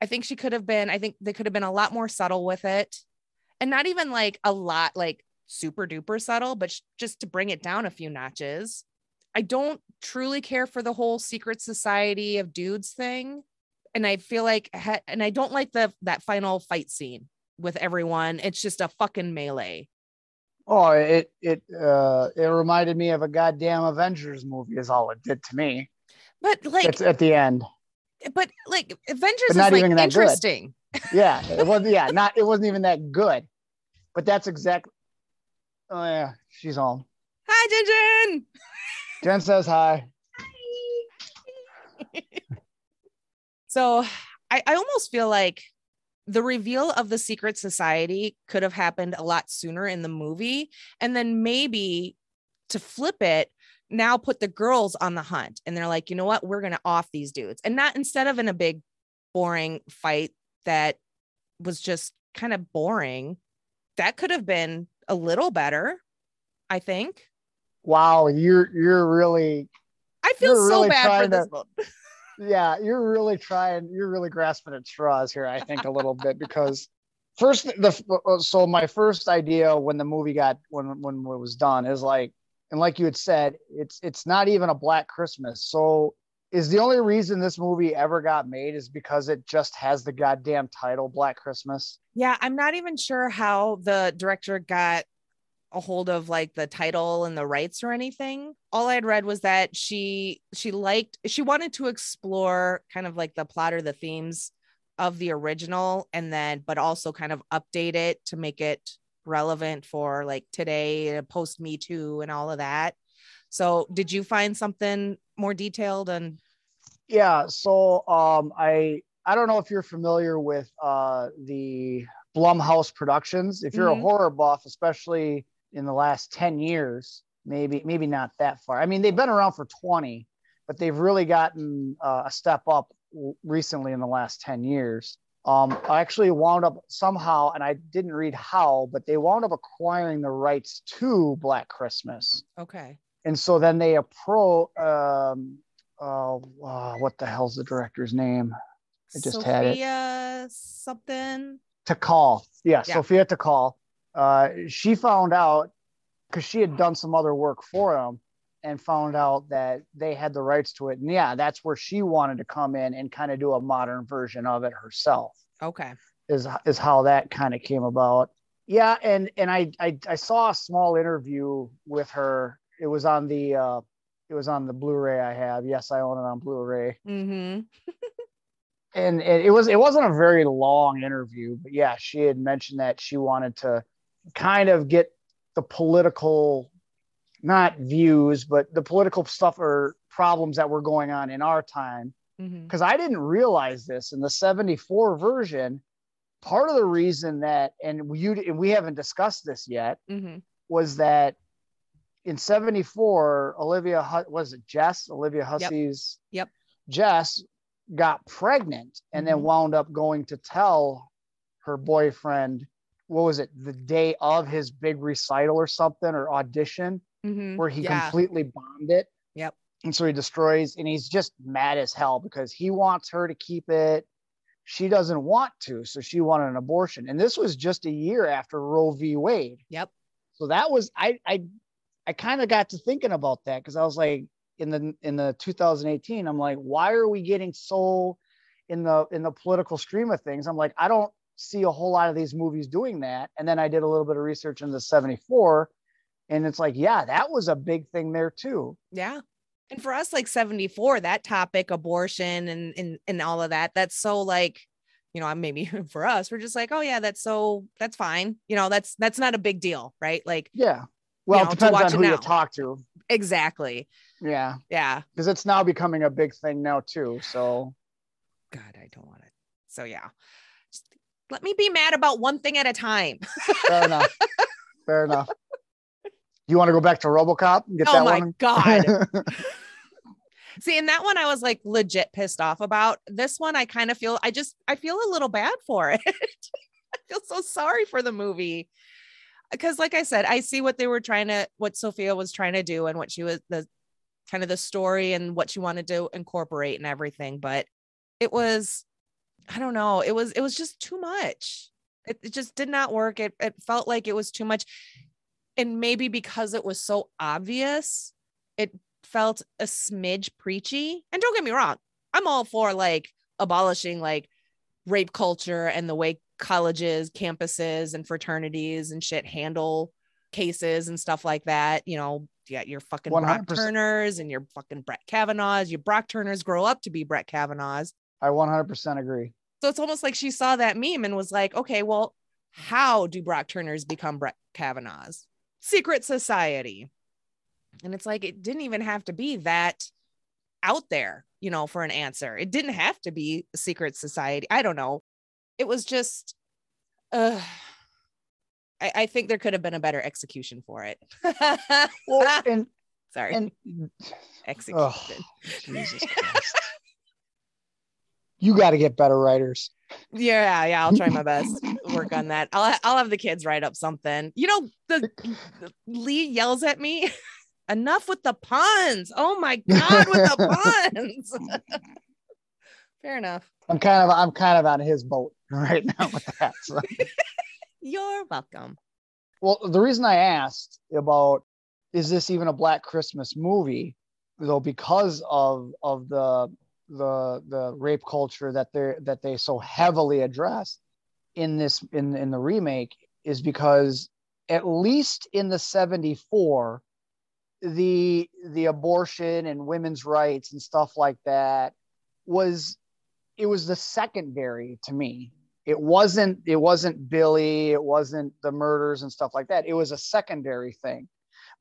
I think she could have been, I think they could have been a lot more subtle with it. And not even like a lot, like super duper subtle, but sh- just to bring it down a few notches. I don't truly care for the whole secret society of dudes thing. And I feel like, and I don't like the that final fight scene with everyone. It's just a fucking melee. Oh, it it uh it reminded me of a goddamn Avengers movie is all it did to me. But like It's at the end. but like Avengers But is not like even that good. interesting. Yeah, it was yeah, not it wasn't even that good. But that's exactly Oh yeah, she's home. Hi, Jen Jen. Jen says hi. hi. So I, I almost feel like the reveal of the secret society could have happened a lot sooner in the movie. And then maybe to flip it, now put the girls on the hunt. And they're like, you know what? We're going to off these dudes. And not instead of in a big, boring fight that was just kind of boring, that could have been a little better, I think. Wow, you're you're really I feel so really bad for this to- one. yeah, you're really trying, you're really grasping at straws here, I think, a little bit because first the uh, uh, so my first idea when the movie got when when it was done is like, and like you had said, it's it's not even a Black Christmas. So is the only reason this movie ever got made is because it just has the goddamn title Black Christmas. Yeah, I'm not even sure how the director got a hold of like the title and the rights or anything. All I had read was that she she liked she wanted to explore kind of like the plot or the themes of the original and then but also kind of update it to make it relevant for like today post me too and all of that. So, did you find something more detailed and Yeah, so um I I don't know if you're familiar with uh the Blumhouse Productions. If you're Mhm. a horror buff, especially in the last 10 years, maybe maybe not that far. I mean, they've been around for 20, but they've really gotten uh, a step up recently in the last 10 years. Um, I actually wound up somehow, and I didn't read how, but they wound up acquiring the rights to Black Christmas okay. and so then they appro um uh, uh what the hell's the director's name I just had it. Sophia something. Takal yeah, Yeah. sophia Takal uh she found out because she had done some other work for them and found out that they had the rights to it and yeah that's where she wanted to come in and kind of do a modern version of it herself Okay. is is how that kind of came about. Yeah, and and I, I I saw a small interview with her. It was on the uh, it was on the Blu-ray I have. Yes, I own it on Blu-ray. Mm-hmm. and, and it was it wasn't a very long interview, but yeah, she had mentioned that she wanted to kind of get the political not views, but the political stuff or problems that were going on in our time. Mm-hmm. Because I didn't realize this in the 74 version. Part of the reason that, and you and we haven't discussed this yet, Mm-hmm. was that in 74, Olivia was it Jess? Olivia Hussey's Yep. Jess got pregnant and then Mhm. wound up going to tell her boyfriend, what was it, the day of his big recital or something or audition Mm-hmm. where he yeah. completely bombed it. Yep. And so he destroys, and he's just mad as hell because he wants her to keep it. She doesn't want to, so she wanted an abortion. And this was just a year after Roe v. Wade. Yep. So that was I I I kind of got to thinking about that because I was like in the in the 2018, I'm like, why are we getting so in the in the political stream of things? I'm like, I don't see a whole lot of these movies doing that. And then I did a little bit of research into 74, and it's like, yeah, that was a big thing there too. Yeah. And for us, like 74, that topic, abortion and and and all of that, that's so like, you know, maybe for us, we're just like, oh yeah, that's so that's fine. You know, that's that's not a big deal, right? Like Yeah. Well, know, it depends on who you talk to. exactly. Yeah. Yeah. Because it's now becoming a big thing now too. So God, I don't want it. So yeah. Let me be mad about one thing at a time. fair enough. Fair enough. You want to go back to RoboCop and get oh that one? Oh my? God. See, in that one, I was like legit pissed off about. This one, I kind of feel, I just, I feel a little bad for it. I feel so sorry for the movie. Because, like I said, I see what they were trying to, what Sophia was trying to do and what she was, the kind of the story and what she wanted to incorporate and everything. But it was, I don't know, it was, it was just too much. It, it just did not work. It, it felt like it was too much. And maybe because it was so obvious, it felt a smidge preachy. And don't get me wrong, I'm all for like abolishing like rape culture and the way colleges, campuses, and fraternities and shit handle cases and stuff like that. You know, you got your fucking Brock 100%. Turners and your fucking Brett Kavanaughs. Your Brock Turners grow up to be Brett Kavanaughs. I 100% agree. So it's almost like she saw that meme and was like, okay, well, how do Brock Turners become Brett Kavanaughs? Secret society. And it's like, it didn't even have to be that out there, you know, for an answer. It didn't have to be a secret society. I don't know. It was just, uh, I, I think there could have been a better execution for it. Well, and Sorry, and execution. oh, Jesus Christ. You got to get better writers. Yeah, yeah, I'll try my best. Work on that. I'll I'll have the kids write up something. You know, the, the Lee yells at me. Enough with the puns. Oh my god, with the puns. Fair enough. I'm kind of I'm kind of on his boat right now with that. So. You're welcome. Well, the reason I asked about is this even a Black Christmas movie, though, because of of the the the rape culture that they that they so heavily address in this in in the remake is because at least in the 74 the the abortion and women's rights and stuff like that was it was the secondary to me. It wasn't it wasn't billy it wasn't the murders and stuff like that. It was a secondary thing.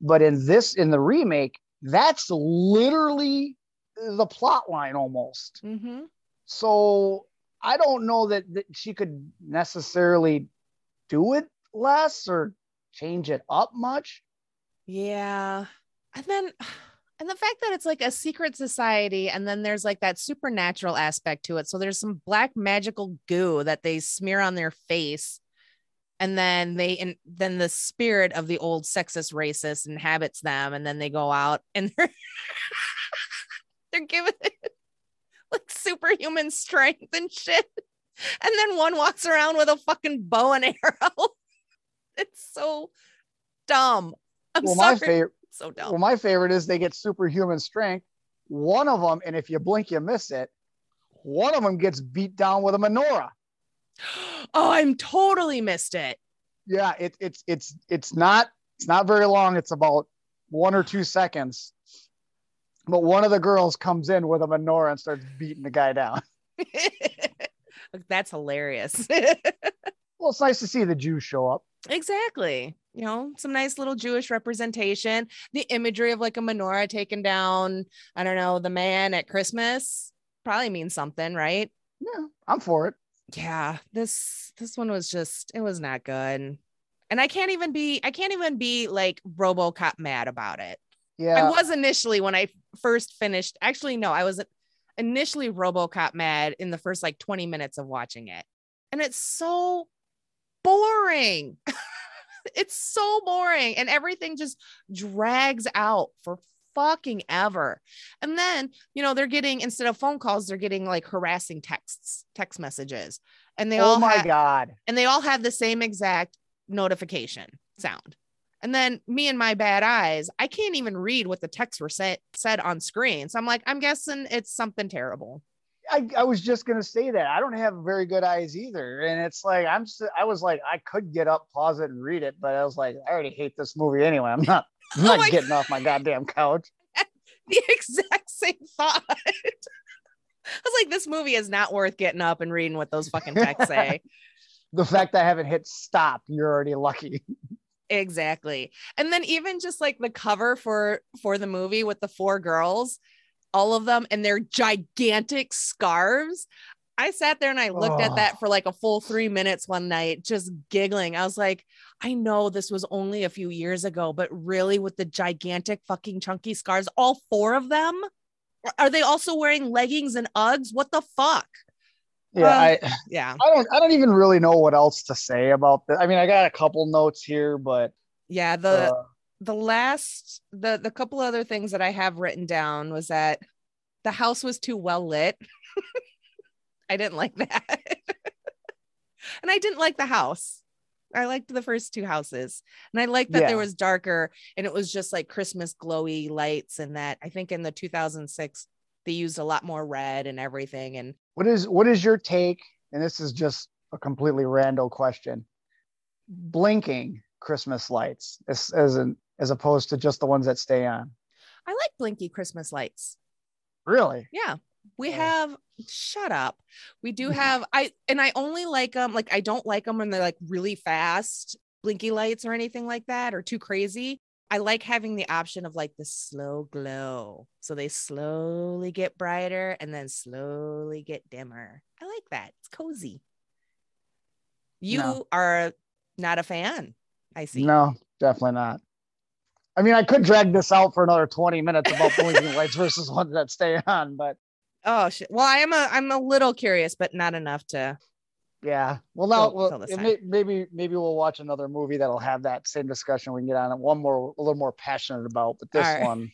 But in this in the remake that's literally the plot line almost Mm-hmm. so i don't know that, that she could necessarily do it less or change it up much Yeah. And then and the fact that it's like a secret society and then there's like that supernatural aspect to it. So there's some black magical goo that they smear on their face and then they and then the spirit of the old sexist racist inhabits them and then they go out and they're given it like superhuman strength and shit. And then one walks around with a fucking bow and arrow. It's so dumb. I'm well sorry. my favorite so dumb. well my favorite is they get superhuman strength one of them and if you blink you miss it one of them gets beat down with a menorah oh, I'm totally missed it. yeah it, it's it's it's not it's not very long it's about one or two seconds but one of the girls comes in with a menorah and starts beating the guy down. That's hilarious. well, it's nice to see the Jews show up. Exactly. You know, some nice little Jewish representation. The imagery of like a menorah taken down, I don't know, the man at Christmas probably means something, right? Yeah, I'm for it. Yeah, this this one was just it was not good. And I can't even be I can't even be like RoboCop mad about it. Yeah. I was initially when I first finished. Actually, no, I was initially RoboCop mad in the first like 20 minutes of watching it. And it's so boring. it's so boring and everything just drags out for fucking ever. And then, you know, they're getting instead of phone calls, they're getting like harassing texts, text messages. And they oh all my ha- god. and they all have the same exact notification sound. And then me and my bad eyes, I can't even read what the texts were said said on screen. So I'm like, I'm guessing it's something terrible. I, I was just gonna say that I don't have very good eyes either, and it's like I'm. s- I was like I could get up, pause it, and read it, but I was like I already hate this movie anyway. I'm not. I'm Oh not my getting off my goddamn couch. The exact same thought. I was like, this movie is not worth getting up and reading what those fucking texts say. The fact that I haven't hit stop, you're already lucky. Exactly. And then even just like the cover for for the movie with the four girls, all of them and their gigantic scarves. I sat there and I looked at Oh. that for like a full three minutes one night, just giggling. I was like, I know this was only a few years ago, but really with the gigantic fucking chunky scarves, all four of them? Are they also wearing leggings and Uggs? What the fuck? Yeah, Um, I. Yeah. I don't. I don't even really know what else to say about this. I mean, I got a couple notes here, but Yeah. The uh, the last the the couple other things that I have written down was that the house was too well lit. I didn't like that. and I didn't like the house. I liked the first two houses. And I liked that Yeah. there was darker and it was just like Christmas glowy lights and that I think in the 2006 they used a lot more red and everything and what is what is your take? And this is just a completely random question. Blinking Christmas lights as as an as opposed to just the ones that stay on. I like blinky Christmas lights. Really? Yeah. We have shut up. We do have I and I only like them like I don't like them when they're like really fast blinky lights or anything like that or too crazy. I like having the option of like the slow glow. So they slowly get brighter and then slowly get dimmer. I like that. It's cozy. You No. are not a fan. I see. No, definitely not. I mean, I could drag this out for another 20 minutes about blinking lights versus ones that stay on, but Oh shit. Well, I am a I'm a little curious, but not enough to yeah. Well, now well, till this it time. may, maybe maybe we'll watch another movie that'll have that same discussion. We can get on it. One more, a little more passionate about, but this right. one,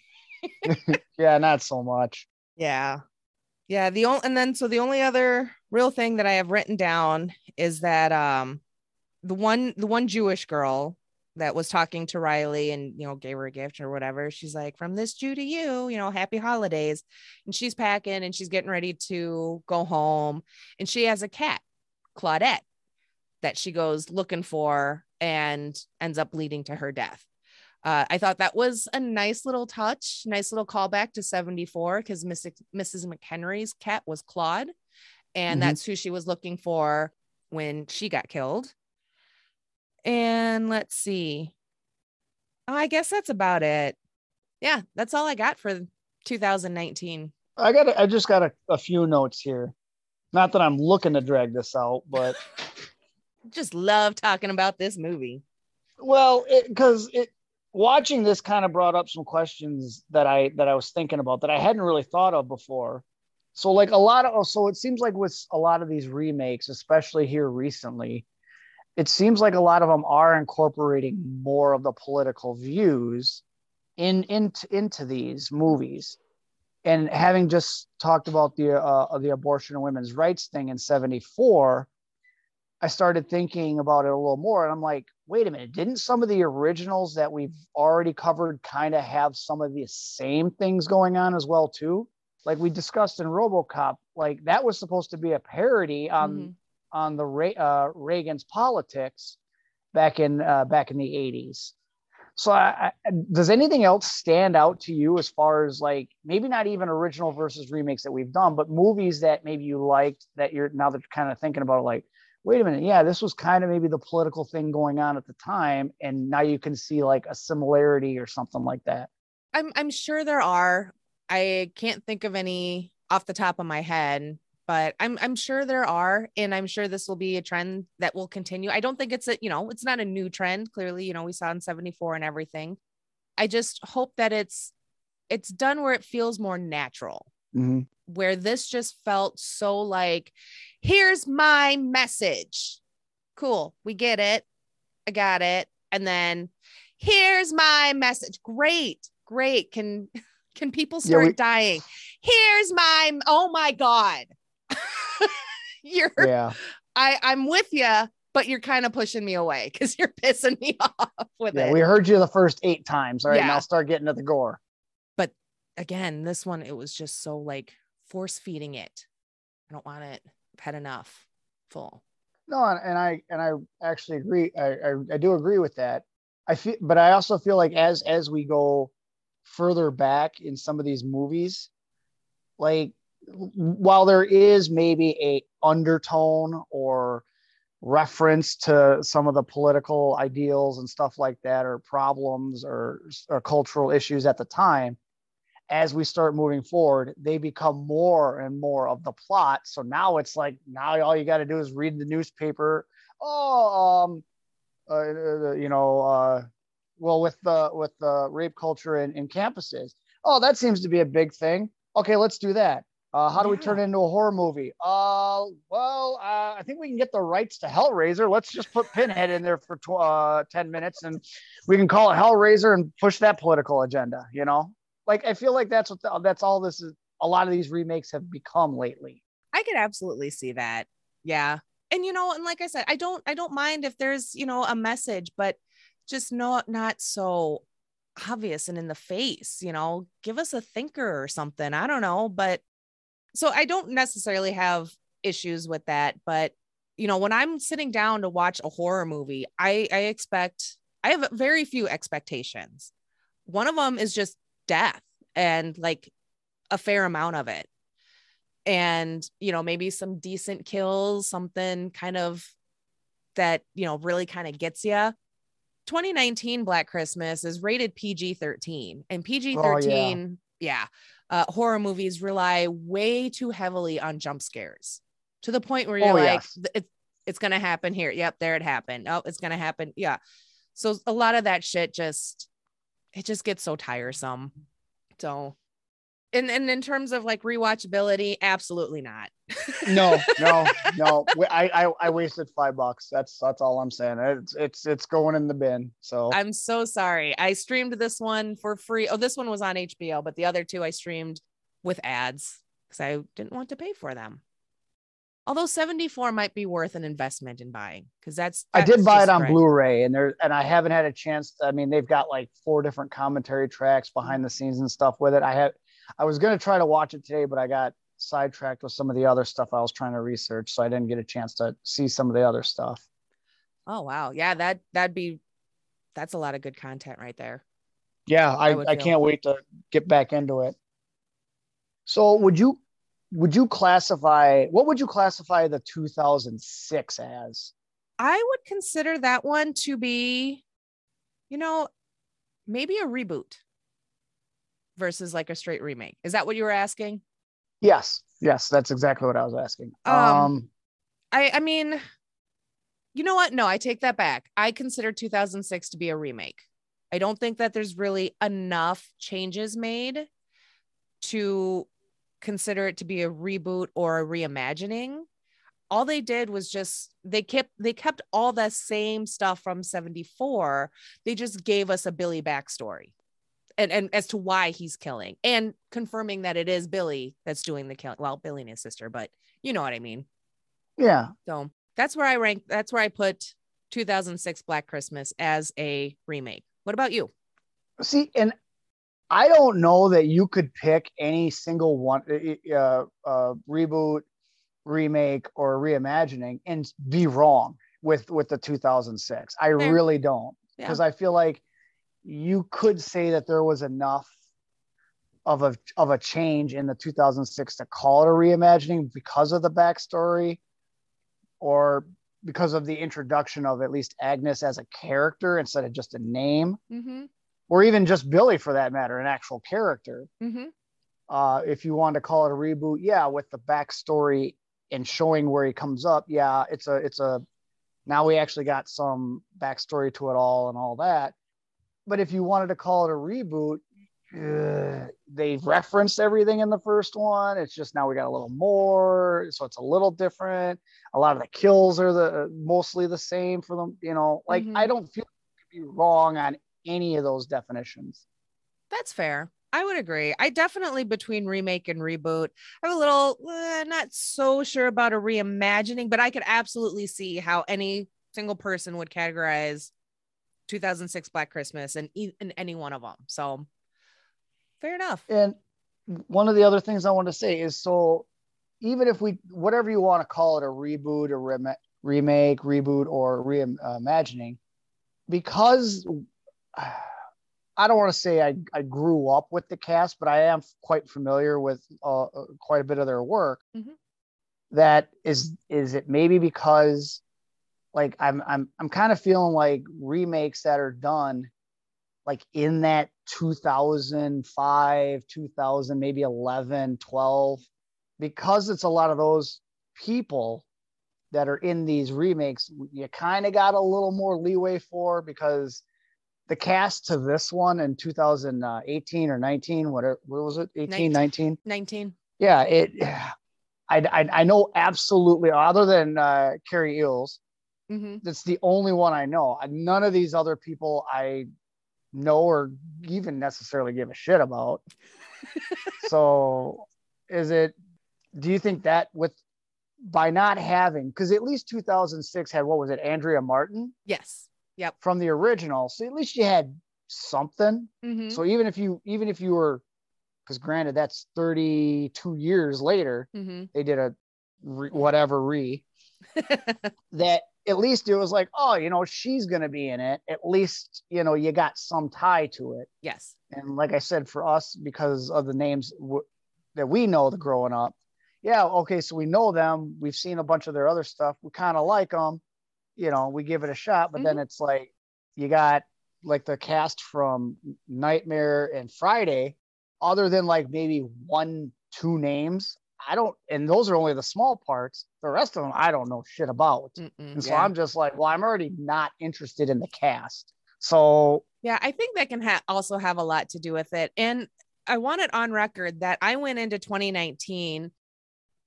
yeah, not so much. Yeah. Yeah. The only and then so the only other real thing that I have written down is that um the one the one Jewish girl that was talking to Riley and you know gave her a gift or whatever. She's like, from this Jew to you, you know, happy holidays. And she's packing and she's getting ready to go home. And she has a cat, Claudette, that she goes looking for and ends up leading to her death. Uh, I thought that was a nice little touch, nice little callback to 74 because Mrs. Mrs. McHenry's cat was Claude. And Mhm. that's who she was looking for when she got killed. And let's see. Oh, I guess that's about it. Yeah, that's all I got for 2019. I got, I just got a, a few notes here. Not that I'm looking to drag this out, but Just love talking about this movie. well, because it, watching this kind of brought up some questions that I that I was thinking about that I hadn't really thought of before. So like a lot of so it seems like with a lot of these remakes, especially here recently, it seems like a lot of them are incorporating more of the political views in into into these movies. And having just talked about the uh, the abortion and women's rights thing in 74, I started thinking about it a little more and I'm like, wait a minute, didn't some of the originals that we've already covered kind of have some of the same things going on as well too? Like we discussed in RoboCop, like that was supposed to be a parody on Mhm. on the Re- uh, Reagan's politics back in uh, back in the 80s. So, I, I, does anything else stand out to you as far as like maybe not even original versus remakes that we've done, but movies that maybe you liked that you're now that you're kind of thinking about like, wait a minute, yeah, this was kind of maybe the political thing going on at the time, and now you can see like a similarity or something like that. I'm I'm sure there are. I can't think of any off the top of my head, but I'm I'm sure there are, and I'm sure this will be a trend that will continue. I don't think it's a you know it's not a new trend. Clearly, you know we saw in '74 and everything. I just hope that it's it's done where it feels more natural. Mm-hmm. Where this just felt so like, here's my message. Cool, we get it. I got it. And then here's my message. Great, great. Can can people start yeah, we- dying? Here's my oh my god. you're yeah. I I'm with you, but you're kind of pushing me away because you're pissing me off with yeah, it. We heard you the first eight times. All right, yeah. now start getting to the gore. But again, this one it was just so like force feeding it. I don't want it. I've had enough. Full. No, and I and I actually agree. I, I, I do agree with that. I feel, but I also feel like as as we go further back in some of these movies, like while there is maybe a undertone or reference to some of the political ideals and stuff like that or problems or, or cultural issues at the time as we start moving forward they become more and more of the plot. So now it's like now all you got to do is read the newspaper. Oh um uh, uh you know uh well with the with the rape culture in, in campuses. Oh that seems to be a big thing. Okay let's do that uh, how do yeah. we turn it into a horror movie? Uh, well, uh, I think we can get the rights to Hellraiser. Let's just put Pinhead in there for tw- uh, 10 minutes and we can call it Hellraiser and push that political agenda, you know? Like, I feel like that's what the, that's all this is. A lot of these remakes have become lately. I could absolutely see that. Yeah. And, you know, and like I said, I don't, I don't mind if there's, you know, a message, but just not, not so obvious and in the face, you know, give us a thinker or something. I don't know, but so I don't necessarily have issues with that, but you know, when I'm sitting down to watch a horror movie, I, I expect I have very few expectations. One of them is just death and like a fair amount of it. And, you know, maybe some decent kills, something kind of that, you know, really kind of gets you. 2019 Black Christmas is rated PG 13, and PG 13, oh, yeah. Yeah uh, horror movies rely way too heavily on jump scares to the point where you're oh, like, yes. it's, it's going to happen here. Yep, there it happened. Oh, it's going to happen. Yeah. So a lot of that shit just, it just gets so tiresome. So and and in terms of like rewatchability, absolutely not. no, no, no. I, I I wasted five bucks. That's that's all I'm saying. It's it's it's going in the bin. So I'm so sorry. I streamed this one for free. Oh, this one was on HBO, but the other two I streamed with ads because I didn't want to pay for them. Although 74 might be worth an investment in buying because that's, that's, I did buy it on. Blu-ray and there and I haven't had a chance. To, I mean, they've got like four different commentary tracks mm-hmm. behind the scenes and stuff with it. I have I was going to try to watch it today, but I got sidetracked with some of the other stuff I was trying to research, so I didn't get a chance to see some of the other stuff. Oh wow, yeah that that'd be that's a lot of good content right there. Yeah, I I, I can't wait to get back into it. So would you would you classify what would you classify the 2006 as? I would consider that one to be, you know, maybe a reboot versus like a straight remake. Is that what you were asking? Yes. Yes, that's exactly what I was asking. Um, um I I mean, you know what? No, I take that back. I consider 2006 to be a remake. I don't think that there's really enough changes made to consider it to be a reboot or a reimagining. All they did was just they kept they kept all the same stuff from 74. They just gave us a Billy backstory and, and as to why he's killing and confirming that it is Billy that's doing the killing. Well, Billy and his sister, but you know what I mean. Yeah. So that's where I rank. That's where I put 2006 Black Christmas as a remake. What about you? See, and I don't know that you could pick any single one uh, uh, reboot, remake, or reimagining and be wrong with with the 2006. I Fair. really don't because yeah. I feel like you could say that there was enough of a of a change in the 2006 to call it a reimagining because of the backstory or because of the introduction of at least Agnes as a character instead of just a name, Mm-hmm. or even just Billy for that matter, an actual character. Mm-hmm. Uh, if you want to call it a reboot, yeah, with the backstory and showing where he comes up, yeah, it's a it's a now we actually got some backstory to it all and all that. But if you wanted to call it a reboot, uh, they've referenced everything in the first one. It's just now we got a little more, so it's a little different. A lot of the kills are the mostly the same for them. You know, like Mhm. I don't feel be wrong on any of those definitions. That's fair. I would agree. I definitely between remake and reboot. I'm a little uh, not so sure about a reimagining, but I could absolutely see how any single person would categorize 2006 Black Christmas and in any one of them. So fair enough. And one of the other things I want to say is so even if we whatever you want to call it a reboot or rem- remake, reboot or reimagining, because I don't want to say I, I grew up with the cast, but I am quite familiar with uh, quite a bit of their work. Mhm. That is is it maybe because like I'm I'm I'm kind of feeling like remakes that are done like in that 2005 2000 maybe 11 12 because it's a lot of those people that are in these remakes you kind of got a little more leeway for because the cast to this one in 2018 or 19 what, what was it? 18 19 19. yeah it I, I, I know absolutely other than uh, Cary Elwes hmm that's the only one I know. None of these other people I know or even necessarily give a shit about. so is it do you think that with by not having because at least 2006 had what was it Andrea Martin Yes. Yep. from the original so at least you had something hmm so even if you even if you were because granted that's 32 years later hmm they did a re, whatever re that at least it was like, oh, you know, she's going to be in it. At least, you know, you got some tie to it. yes. And like I said, for us, because of the names w- that we know the growing up, yeah, okay, so we know them. We've seen a bunch of their other stuff. We kind of like them. You know, we give it a shot, but then mm-hmm. it's like you got like the cast from Nightmare and Friday, other than like maybe one, two names. I don't, and those are only the small parts. The rest of them, I don't know shit about. Mm-mm, And so yeah. I'm just like, well, I'm already not interested in the cast. So Yeah, I think that can ha- also have a lot to do with it. And I want it on record that I went into 2019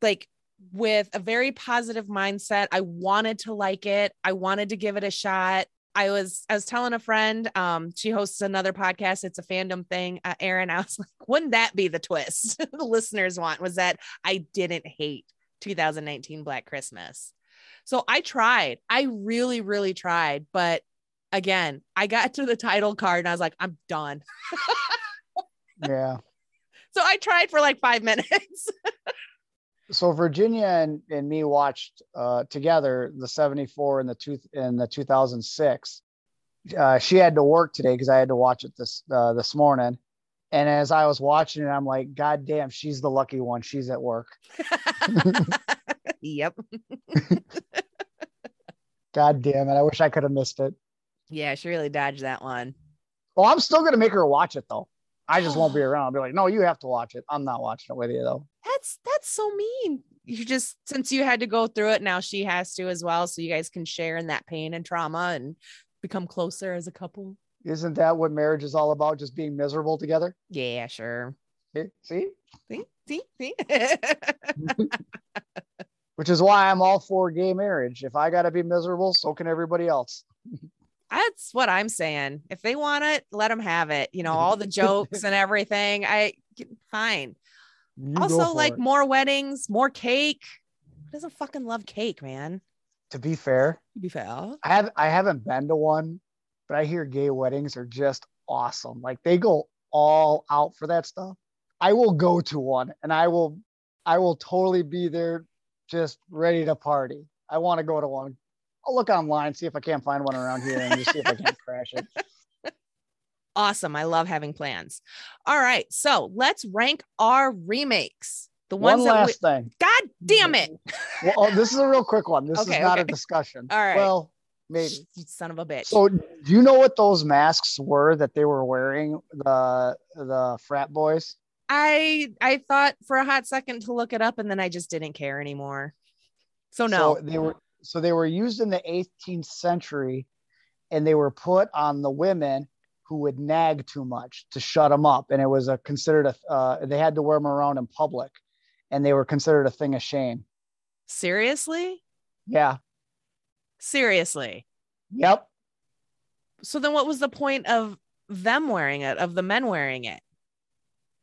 like with a very positive mindset. I wanted to like it. I wanted to give it a shot. I was I was telling a friend, um, she hosts another podcast. It's a fandom thing. Uh, Aaron, I was like, wouldn't that be the twist the listeners want? Was that I didn't hate 2019 Black Christmas. So I tried. I really, really tried. But again, I got to the title card and I was like, I'm done. yeah. So I tried for like five minutes. So Virginia and, and me watched uh, together the 74 and the two and the 2006. Uh, she had to work today because I had to watch it this uh, this morning. And as I was watching it, I'm like, God damn, she's the lucky one. She's at work. yep. God damn it. I wish I could have missed it. Yeah, she really dodged that one. Well, I'm still gonna make her watch it though. I just won't be around. I'll be like, no, you have to watch it. I'm not watching it with you though. That's that's so mean. You just since you had to go through it, now she has to as well. So you guys can share in that pain and trauma and become closer as a couple. Isn't that what marriage is all about? Just being miserable together? Yeah, sure. See? See? See, see. Which is why I'm all for gay marriage. If I gotta be miserable, so can everybody else. That's what I'm saying. If they want it, let them have it. You know, all the jokes and everything. I fine. You also, like it. more weddings, more cake. Who doesn't fucking love cake, man? to be fair, To be fair. I have I haven't been to one, but I hear gay weddings are just awesome. Like they go all out for that stuff. I will go to one and I will I will totally be there just ready to party. I want to go to one. I'll look online, see if I can't find one around here and just see if I can crash it. Awesome. I love having plans. All right. So let's rank our remakes. The ones One that last we, thing. God damn it. Well, oh, this is a real quick one. This Okay, is not a discussion. All right. Well, maybe. Son of a bitch. So, do you know what those masks were that they were wearing? The the frat boys. I I thought for a hot second to look it up and then I just didn't care anymore. So no. So they were so they were used in the 18th century, and they were put on the women who would nag too much to shut them up, and it was a considered a uh, they had to wear them around in public, and they were considered a thing of shame. Seriously? Yeah. Seriously. Yep. So then what was the point of them wearing it, of the men wearing it?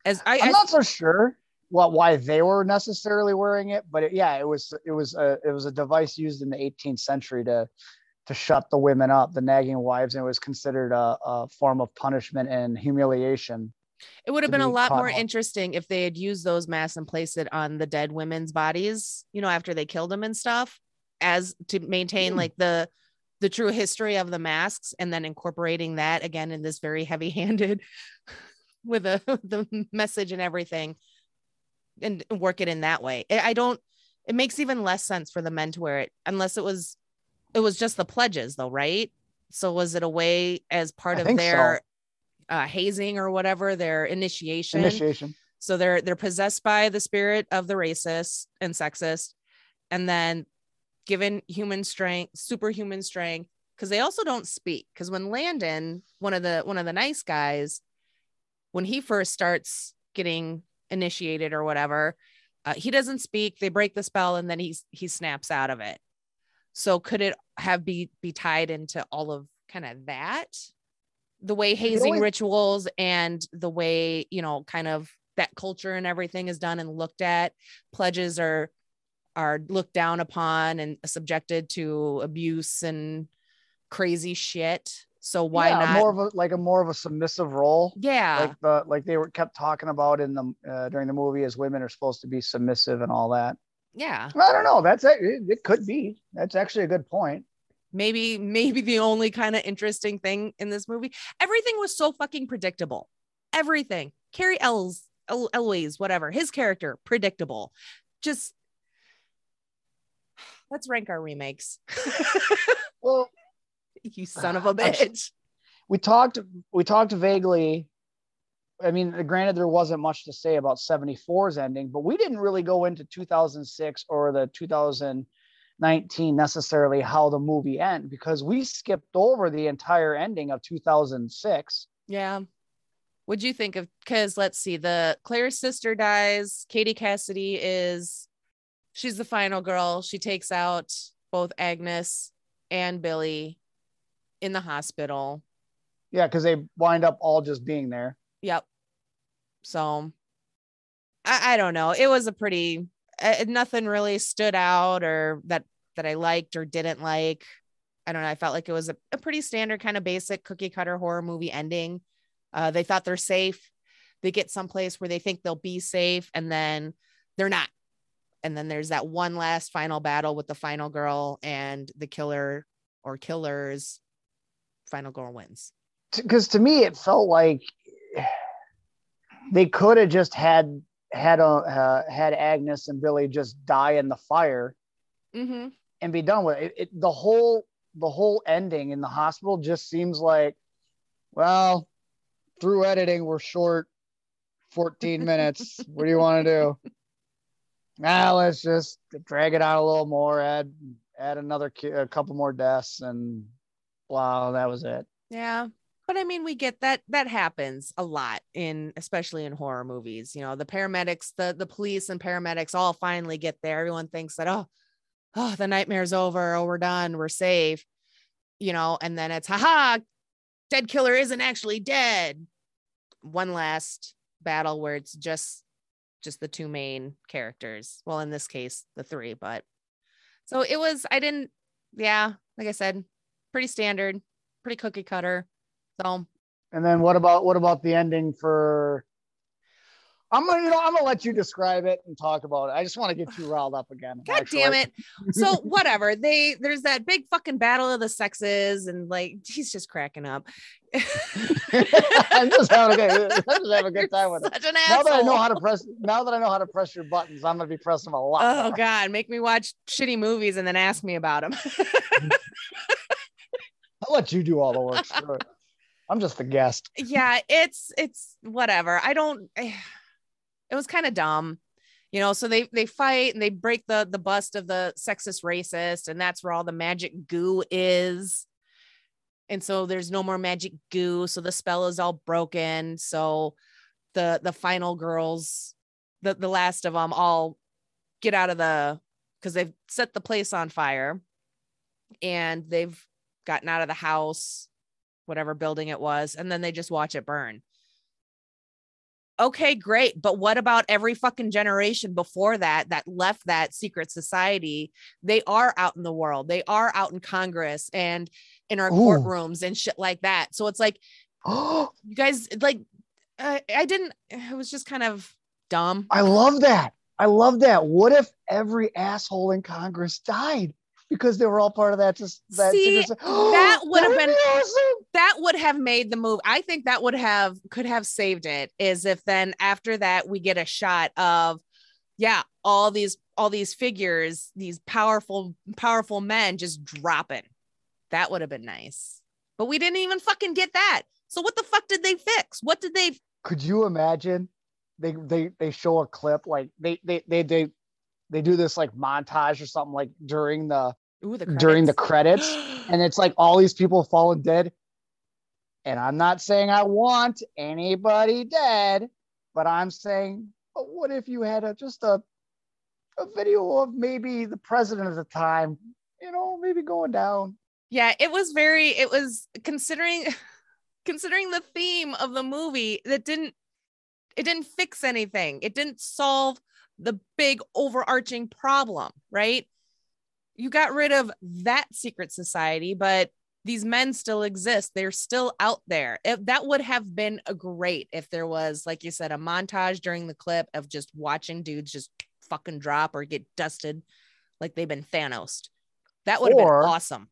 As I, I'm not so sure what why they were necessarily wearing it, but it, yeah, it was it was a it was a device used in the 18th century to to shut the women up, the nagging wives, and it was considered a, a form of punishment and humiliation. it would have been a lot more up. interesting if they had used those masks and placed it on the dead women's bodies, you know, after they killed them and stuff, as to maintain Hmm. like the the true history of the masks and then incorporating that again in this very heavy-handed with a the message and everything and work it in that way. I don't it makes even less sense for the men to wear it unless it was it was just the pledges though, right? So was it a way as part I of think so. their uh, hazing or whatever, their initiation? Initiation. So they're they're possessed by the spirit of the racist and sexist, and then given human strength, superhuman strength, because they also don't speak. Because when Landon, one of the one of the nice guys, when he first starts getting initiated or whatever, uh, he doesn't speak. They break the spell, and then he's he snaps out of it. So could it have be be tied into all of kind of that? The way hazing only- rituals and the way, you know, kind of that culture and everything is done and looked at. Pledges are are looked down upon and subjected to abuse and crazy shit. So why yeah, not? more of a like a more of a submissive role? yeah. Like the like they were kept talking about in the uh, during the movie as women are supposed to be submissive and all that. Yeah. I don't know. That's it. It could be. That's actually a good point. maybe maybe the only kind of interesting thing in this movie everything was so fucking predictable everything Cary Elwes El- eloise whatever his character predictable just let's rank our remakes Well, you son of a bitch we talked we talked vaguely i mean granted there wasn't much to say about 74's ending but we didn't really go into 2006 or the 2019 necessarily how the movie end because we skipped over the entire ending of 2006 yeah. What'd you think of because let's see the claire's sister dies katie cassidy is she's the final girl. She takes out both agnes and billy in the hospital. Yeah because they wind up all just being there. Yep. So I, I don't know. It was a pretty uh, nothing really stood out or that that I liked or didn't like. I don't know. I felt like it was a, a pretty standard kind of basic cookie cutter horror movie ending. Uh, they thought they're safe. They get someplace where they think they'll be safe, and then they're not. And then there's that one last final battle with the final girl and the killer or killers. Final girl wins. because to me it felt like they could have just had had a uh, had agnes and billy just die in the fire Mm-hmm. and be done with it. It, it. The whole the whole ending in the hospital just seems like, well, through editing we're short 14 minutes. what do you want to do? Now let's just drag it out a little more, add add another a couple more deaths, and wow, that was it. Yeah. But I mean, we get that that happens a lot in especially in horror movies. You know, the paramedics, the the police and paramedics all finally get there. Everyone thinks that, oh, oh, the nightmare's over, oh, we're done, we're safe, you know, and then it's haha, dead killer isn't actually dead. One last battle where it's just just the two main characters. Well, in this case, the three, but so it was, I didn't, yeah, like I said, pretty standard, pretty cookie cutter. So And then what about what about the ending for I'm gonna, you know, I'm gonna let you describe it and talk about it. I just want to get you riled up again. God actually. damn it. So whatever. They there's that big fucking battle of the sexes, and like he's just cracking up. I'm just having a good, I'm just having a good time with it. now that I know how to press, now that I know how to press your buttons, I'm gonna be pressing a lot. Oh more. God, make me watch shitty movies and then ask me about them. I'll let you do all the work. Sure. I'm just a guest. Yeah, it's it's whatever. I don't. It was kind of dumb, you know. So they they fight and they break the the bust of the sexist racist, and that's where all the magic goo is. And so there's no more magic goo, so the spell is all broken. So the the final girls, the the last of them, all get out of the because they've set the place on fire, and they've gotten out of the house, whatever building it was, and then they just watch it burn. Okay, great. But what about every fucking generation before that that left that secret society? They are out in the world. They are out in Congress and in our Ooh. courtrooms and shit like that. So it's like, oh, you guys, like, uh, I didn't, it was just kind of dumb. I love that. I love that. What if every asshole in Congress died? Because they were all part of that. Just that, See, that would have been awesome. that would have made the move. I think that would have could have saved it. Is if then after that we get a shot of yeah all these all these figures these powerful powerful men just dropping that would have been nice but we didn't even fucking get that so what the fuck did they fix what did they could you imagine they they they show a clip like they they they they they do this like montage or something like during the Ooh, the during the credits, and it's like all these people falling dead. And I'm not saying I want anybody dead, but I'm saying, but what if you had a just a a video of maybe the president at the time, you know, maybe going down. Yeah, it was very. It was considering considering the theme of the movie that didn't it didn't fix anything. It didn't solve the big overarching problem, right? You got rid of that secret society, but these men still exist. They're still out there. If that would have been a great if there was, like you said, a montage during the clip of just watching dudes just fucking drop or get dusted like they've been Thanos. That would have been awesome.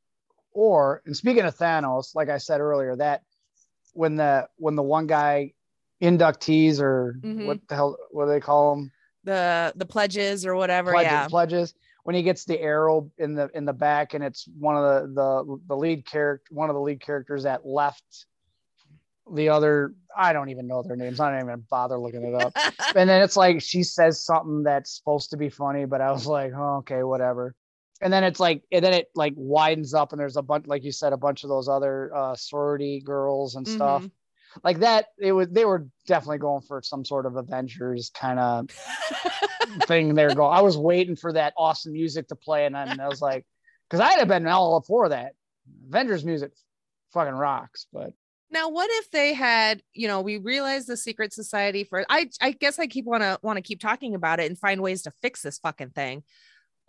Or and speaking of Thanos, like I said earlier, that when the when the one guy inductees or mm-hmm. what the hell what do they call them? The the pledges or whatever. Pledges, yeah. Pledges when he gets the arrow in the in the back and it's one of the the, the lead character one of the lead characters that left the other i don't even know their names i don't even bother looking it up. And then it's like she says something that's supposed to be funny but i was like oh, okay whatever. And then it's like and then it like widens up and there's a bunch like you said a bunch of those other uh sorority girls and stuff. mm-hmm like that it was they were definitely going for some sort of avengers kind of thing they're going. I was waiting for that awesome music to play and then i was like because i'd have been all up for that. Avengers music fucking rocks but now what if they had you know we realized the secret society for i i guess i keep want to want to keep talking about it and find ways to fix this fucking thing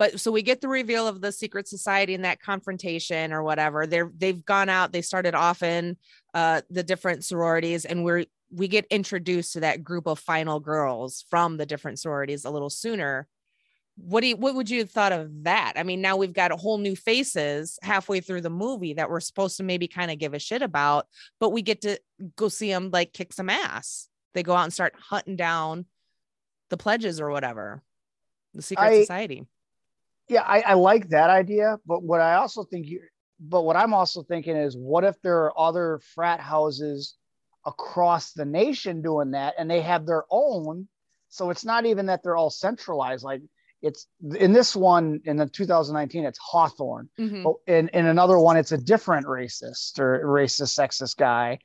but so we get the reveal of the secret society and that confrontation or whatever. They're they've gone out they started off in uh the different sororities and we're we get introduced to that group of final girls from the different sororities a little sooner. What do you what would you have thought of that? I mean now we've got a whole new faces halfway through the movie that we're supposed to maybe kind of give a shit about but we get to go see them like kick some ass. They go out and start hunting down the pledges or whatever the secret I, society yeah, I, I like that idea, but what I also think you, but what I'm also thinking is, what if there are other frat houses across the nation doing that, and they have their own? So it's not even that they're all centralized. Like it's in this one in the 2019, it's Hawthorne, mm-hmm. but in in another one, it's a different racist or racist sexist guy,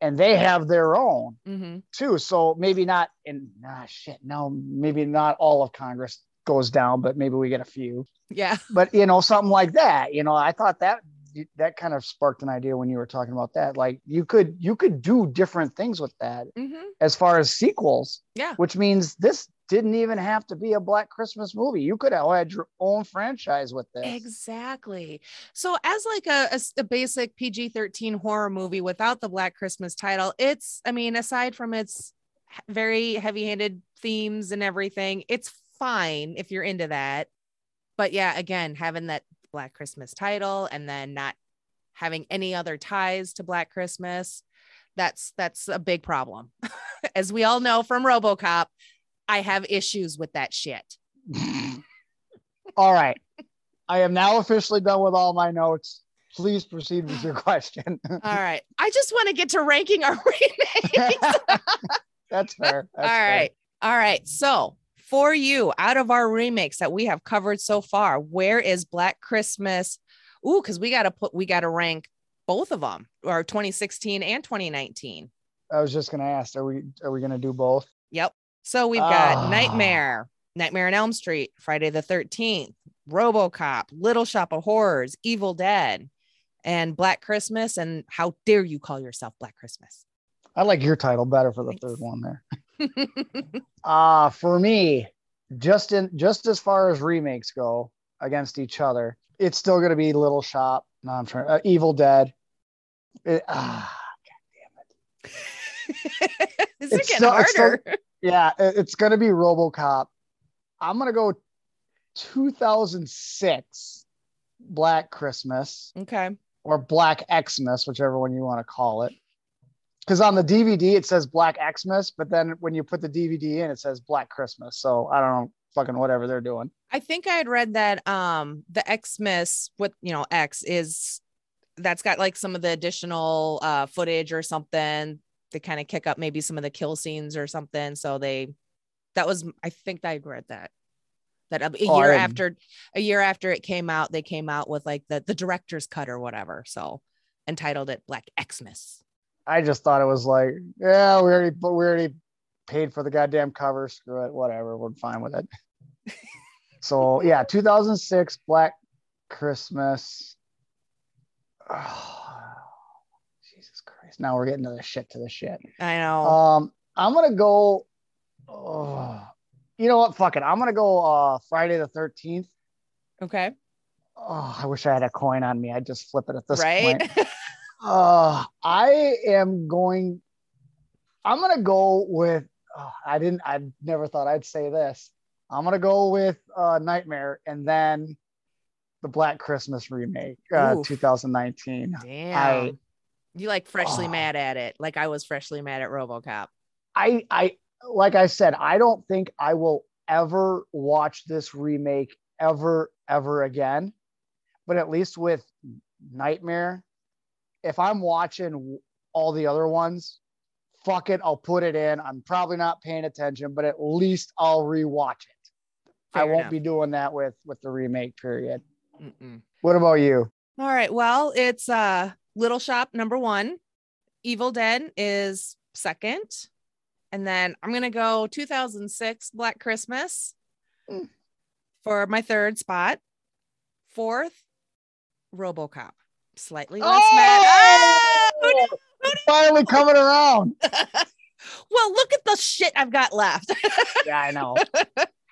and they have their own mm-hmm. too. So maybe not in nah shit, no, maybe not all of Congress goes down, but maybe we get a few. Yeah. But you know, something like that. You know, I thought that that kind of sparked an idea when you were talking about that. Like you could you could do different things with that mm-hmm. as far as sequels. Yeah. Which means this didn't even have to be a Black Christmas movie. You could have had your own franchise with this. Exactly. So as like a, a, a basic PG-13 horror movie without the Black Christmas title, it's I mean, aside from its very heavy-handed themes and everything. It's fine if you're into that. But yeah, again, having that Black Christmas title and then not having any other ties to Black Christmas, that's that's a big problem. As we all know from RoboCop, I have issues with that shit. all right. I am now officially done with all my notes. Please proceed with your question. all right. I just want to get to ranking our remakes. That's fair. That's all right. Fair. All right. So for you, out of our remakes that we have covered so far, where is Black Christmas? Ooh, because we gotta put we gotta rank both of them, or 2016 and 2019. I was just gonna ask, are we are we gonna do both? Yep. So we've got oh. Nightmare, Nightmare on Elm Street, Friday the 13th, RoboCop, Little Shop of Horrors, Evil Dead, and Black Christmas. And how dare you call yourself Black Christmas? I like your title better for the Thanks. third one there. uh for me, just in just as far as remakes go against each other, it's still going to be Little Shop. No, I'm trying. Uh, Evil Dead. It, ah, God damn it. it! Is it getting still, harder? Still, yeah, it, it's going to be RoboCop. I'm going to go 2006 Black Christmas. Okay. Or Black Xmas, whichever one you want to call it because on the DVD it says Black Xmas, but then when you put the DVD in, it says Black Christmas. So I don't know, fucking whatever they're doing. I think I had read that um the Xmas with you know X is that's got like some of the additional uh footage or something to kind of kick up maybe some of the kill scenes or something. So they that was I think I read that that a, oh, year after a year after it came out, they came out with like the the director's cut or whatever. So entitled it Black Xmas. I just thought it was like, yeah, we already, but we already paid for the goddamn cover. Screw it, whatever. We're fine with it. so yeah, 2006 Black Christmas. Oh, Jesus Christ! Now we're getting to the shit to the shit. I know. Um, I'm gonna go. Oh, you know what? Fuck it. I'm gonna go. Uh, Friday the 13th. Okay. Oh, I wish I had a coin on me. I'd just flip it at this right? point. Uh, I am going. I'm gonna go with. Oh, I didn't. I never thought I'd say this. I'm gonna go with uh, Nightmare, and then the Black Christmas remake, uh, 2019. Damn. I, you like freshly oh, mad at it, like I was freshly mad at RoboCop. I, I, like I said, I don't think I will ever watch this remake ever, ever again. But at least with Nightmare, if I'm watching all the other ones, fuck it, I'll put it in. I'm probably not paying attention, but at least I'll rewatch it. Fair I won't enough. be doing that with with the remake period. Mm-mm. What about you? All right. Well, it's uh Little Shop number one. Evil Dead is second. And then I'm gonna go 2006 Black Christmas mm. for my third spot. Fourth, RoboCop slightly less oh! mad. Oh, no. Finally coming around. well, look at the shit I've got left. yeah, I know.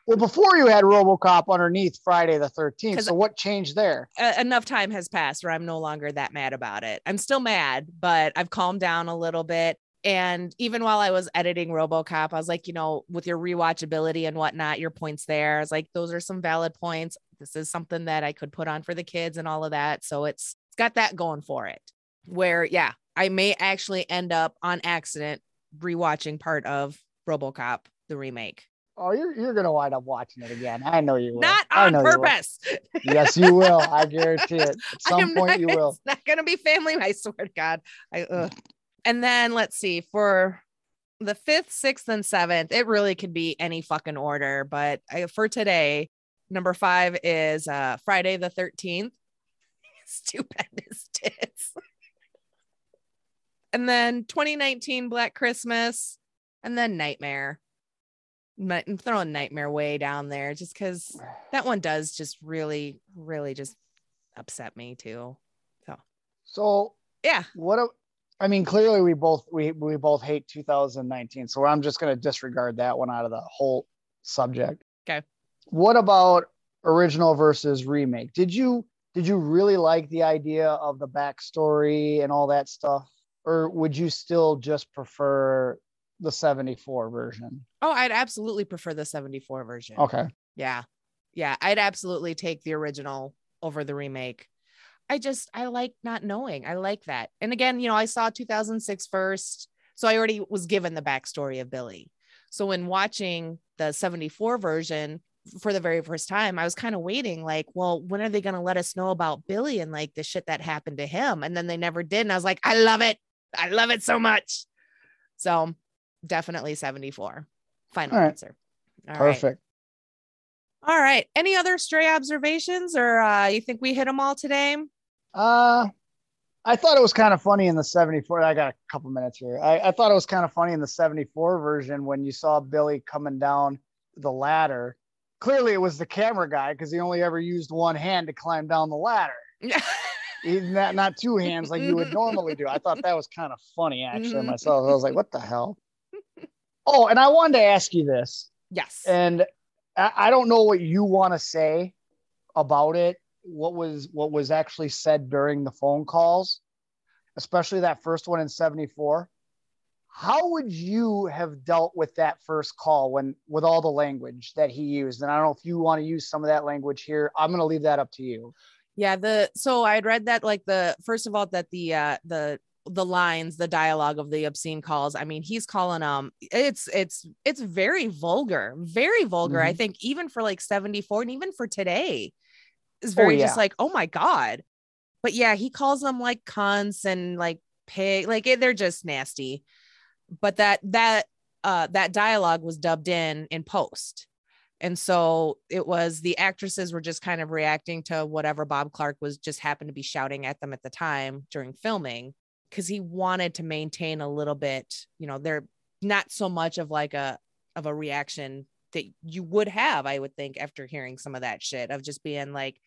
Well, before you had RoboCop underneath Friday the 13th. So what changed there? Uh, enough time has passed where I'm no longer that mad about it. I'm still mad, but I've calmed down a little bit. And even while I was editing Robocop, I was like, you know, with your rewatchability and whatnot, your points there, I was like, those are some valid points. This is something that I could put on for the kids and all of that. So it's got that going for it. Where, yeah, I may actually end up on accident rewatching part of Robocop, the remake. Oh, you're you're gonna wind up watching it again. I know you will. Not on purpose. You yes, you will. I guarantee it. At some point, not, you will. It's not gonna be family. I swear to God. I. Ugh. And then let's see for the fifth, sixth, and seventh. It really could be any fucking order, but I, for today, number five is uh, Friday the Thirteenth. Stupendous tits. and then 2019 Black Christmas, and then Nightmare. I'm throwing Nightmare way down there just because that one does just really, really just upset me too. So, so yeah. What? A, I mean, clearly we both we we both hate 2019, so I'm just gonna disregard that one out of the whole subject. Okay. What about original versus remake? Did you did you really like the idea of the backstory and all that stuff or would you still just prefer the 74 version? Oh, I'd absolutely prefer the 74 version. Okay. Yeah. Yeah. I'd absolutely take the original over the remake. I just, I like not knowing. I like that. And again, you know, I saw 2006 first. So I already was given the backstory of Billy. So when watching the 74 version for the very first time, I was kind of waiting, like, well, when are they going to let us know about Billy and like the shit that happened to him? And then they never did. And I was like, I love it. I love it so much. So definitely 74. Final All right. answer. All right. Perfect. All right. Any other stray observations or uh, you think we hit them all today? Uh, I thought it was kind of funny in the 74. I got a couple minutes here. I, I thought it was kind of funny in the 74 version when you saw Billy coming down the ladder. Clearly, it was the camera guy because he only ever used one hand to climb down the ladder. Not, not two hands like you would normally do. I thought that was kind of funny, actually, Mhm. myself. I was like, what the hell? Oh, and I wanted to ask you this. yes. and I, I don't know what you want to say about it. What was what was actually said during the phone calls, especially that first one in '74. How would you have dealt with that first call when with all the language that he used? And I don't know if you want to use some of that language here. I'm going to leave that up to you. Yeah, the so I'd read that like the first of all that the uh the the lines, the dialogue of the obscene calls. I mean, he's calling um it's it's it's very vulgar, very vulgar. I Mhm. think even for like 74 and even for today is very just yeah. like, oh my God. But yeah, he calls them like cunts and like pig, like it, they're just nasty. But that that uh that dialogue was dubbed in in post. And so it was the actresses were just kind of reacting to whatever Bob Clark was just happened to be shouting at them at the time during filming because he wanted to maintain a little bit, you know, they're not so much of like a of a reaction that you would have, I would think, after hearing some of that shit of just being like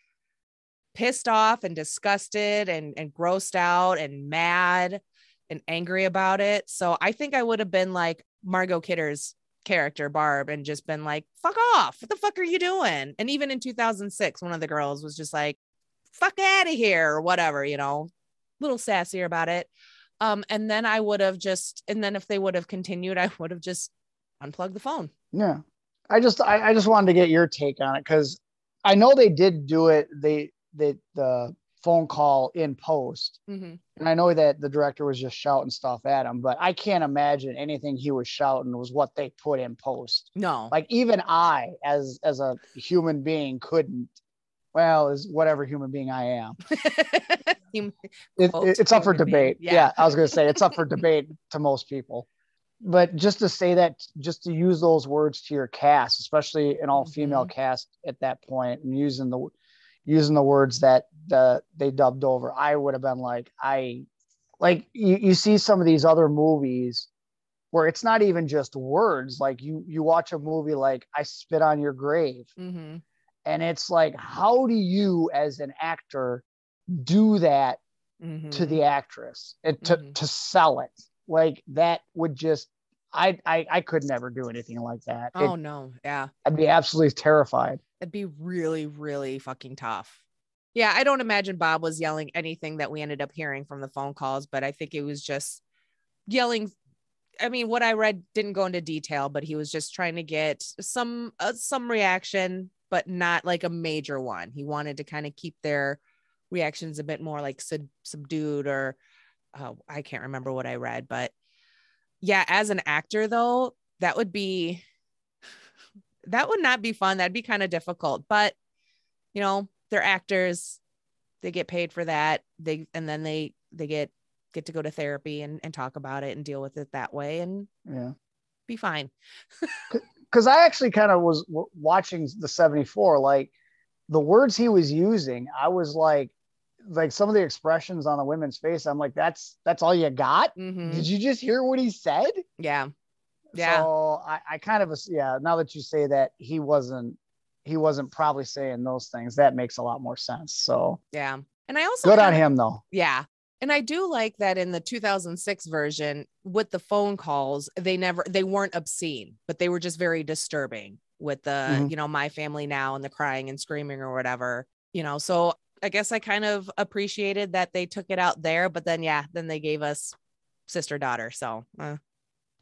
pissed off and disgusted and and grossed out and mad and angry about it. So I think I would have been like Margot Kidder's character Barb and just been like, fuck off. What the fuck are you doing? And even in 2006, one of the girls was just like, fuck out of here or whatever, you know, a little sassier about it. Um, and then I would have just, and then if they would have continued, I would have just unplugged the phone. Yeah. I just I, I just wanted to get your take on it because I know they did do it. They they the phone call in post. Mhm. And I know that the director was just shouting stuff at him, but I can't imagine anything he was shouting was what they put in post. No. Like even I, as as a human being, couldn't. Well, as whatever human being I am, it, it- it's up for debate. Yeah. Yeah. I was gonna say it's up for debate to most people, but just to say that, just to use those words to your cast, especially an all female Mm-hmm. cast at that point, and using the using the words that the they dubbed over, I would have been like, I like you, you see some of these other movies where it's not even just words. Like you you watch a movie like I Spit on Your Grave, Mhm. and it's like, how do you as an actor do that to Mhm. the actress and to, Mhm. to sell it? Like that would just I, I I could never do anything like that. It- Oh no. Yeah. I'd be absolutely terrified. It'd be really, really fucking tough. Yeah, I don't imagine Bob was yelling anything that we ended up hearing from the phone calls, but I think it was just yelling. I mean, what I read didn't go into detail, but he was just trying to get some uh, some reaction, but not like a major one. He wanted to kind of keep their reactions a bit more like sub- subdued, or uh, I can't remember what I read, but yeah, as an actor though, that would be that would not be fun. That'd be kind of difficult, but you know, they're actors. They get paid for that. They and then they they get get to go to therapy and, and talk about it and deal with it that way and Yeah. be fine. Because I actually kind of was w- watching the 74, like the words he was using, I was like, like some of the expressions on the women's face, I'm like, that's that's all you got? Mhm. Did you just hear what he said? Yeah. Yeah. So I, I kind of yeah, now that you say that he wasn't he wasn't probably saying those things, that makes a lot more sense. So Yeah. And I also good on kinda- him though. Yeah. And I do like that in the 2006 version with the phone calls, they never they weren't obscene, but they were just very disturbing with the, Mhm. you know, my family now and the crying and screaming or whatever. You know, so I guess I kind of appreciated that they took it out there, but then yeah, then they gave us sister daughter. So, uh,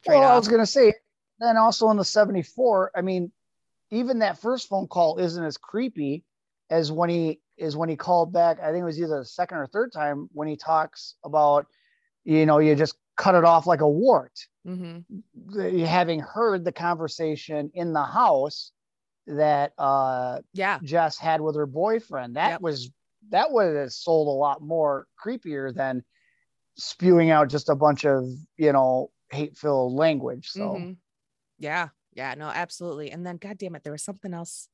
well, I was going to say, then also in the 74, I mean, even that first phone call isn't as creepy as when he is when he called back. I think it was either the second or third time when he talks about, you know, you just cut it off like a wart. Mm-hmm. Having heard the conversation in the house that uh Yeah. Jess had with her boyfriend, that Yep. was that would have sold a lot more creepier than spewing out just a bunch of you know hate-filled language. So Mhm. Yeah. Yeah. No, absolutely. And then, God damn it, there was something else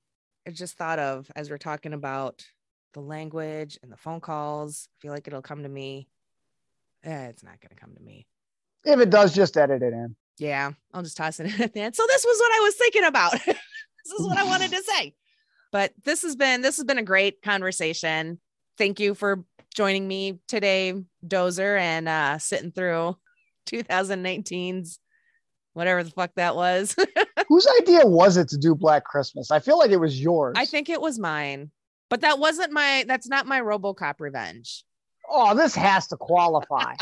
I just thought of as we're talking about the language and the phone calls. I feel like it'll come to me. Eh, it's not going to come to me. if it does, just edit it in. Yeah. I'll just toss it in at the end. So, this was what I was thinking about. this is what I wanted to say. But this has been this has been a great conversation. Thank you for joining me today, Dozer, and uh sitting through 2019's whatever the fuck that was. Whose idea was it to do Black Christmas? I feel like it was yours. I think it was mine, but that wasn't my. That's not my RoboCop revenge. Oh, this has to qualify.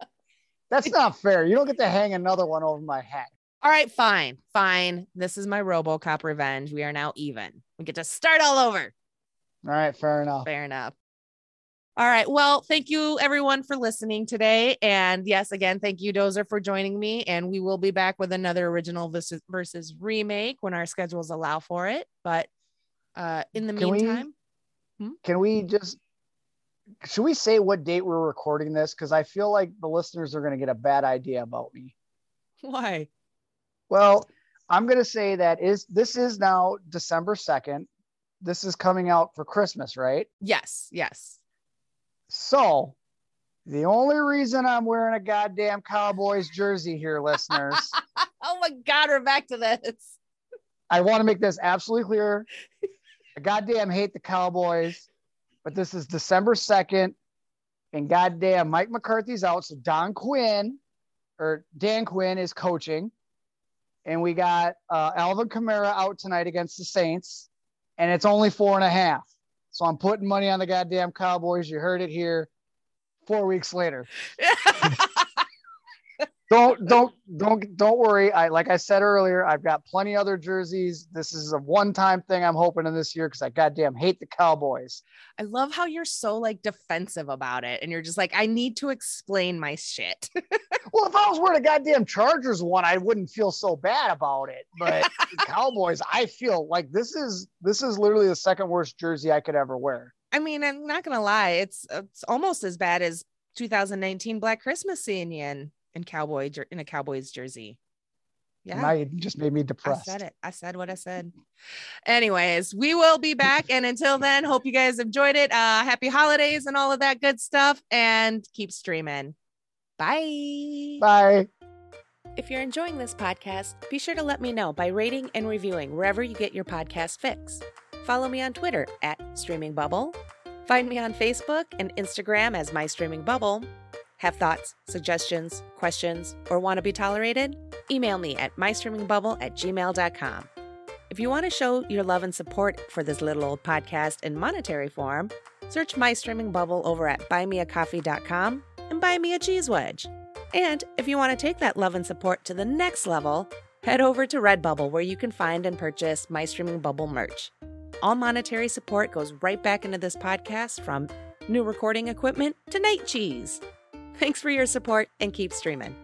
That's not fair. You don't get to hang another one over my head. All right, fine, fine. This is my RoboCop revenge. We are now even. We get to start all over. All right, fair enough. Fair enough. All right. Well, thank you everyone for listening today. And yes, again, thank you, Dozer, for joining me. And we will be back with another original versus, versus remake when our schedules allow for it. But uh, in the Can we- meantime, Can we just should we say what date we're recording this? Because I feel like the listeners are going to get a bad idea about me. why? Well, I'm going to say that is this is now December 2nd. This is coming out for Christmas, right? Yes, yes. So the only reason I'm wearing a goddamn Cowboys jersey here, listeners, Oh my God, we're back to this. I want to make this absolutely clear. I goddamn hate the Cowboys, but this is December 2nd, and goddamn Mike McCarthy's out. So Don Quinn or Dan Quinn is coaching. And we got uh, Alvin Kamara out tonight against the Saints, and it's only four and a half. So I'm putting money on the goddamn Cowboys. You heard it here. Four weeks later. don't don't don't don't worry. I like I said earlier, I've got plenty other jerseys. This is a one-time thing I'm hoping in this year because I goddamn hate the Cowboys. I love how you're so like defensive about it. And you're just like, I need to explain my shit. Well, if I was wearing a goddamn Chargers one, I wouldn't feel so bad about it. But the Cowboys, I feel like this is this is literally the second worst jersey I could ever wear. I mean, I'm not gonna lie, it's it's almost as bad as 2019 Black Christmas seeing you in, in cowboy in a Cowboys jersey. Yeah. Now you just made me depressed. I depressed. said it. I said what I said. Anyways, we will be back. And until then, hope you guys enjoyed it. Uh, happy holidays and all of that good stuff. And keep streaming. Bye. Bye. If you're enjoying this podcast, be sure to let me know by rating and reviewing wherever you get your podcast fix. Follow me on Twitter at Streaming Bubble. Find me on Facebook and Instagram as My Streaming Bubble. Have thoughts, suggestions, questions, or want to be tolerated? Email me at mystreamingbubble at gmail.com. If you want to show your love and support for this little old podcast in monetary form, search My Streaming Bubble over at buymeacoffee.com and buy me a cheese wedge. And if you want to take that love and support to the next level, head over to Redbubble where you can find and purchase My Streaming Bubble merch. All monetary support goes right back into this podcast from new recording equipment to night cheese. Thanks for your support and keep streaming.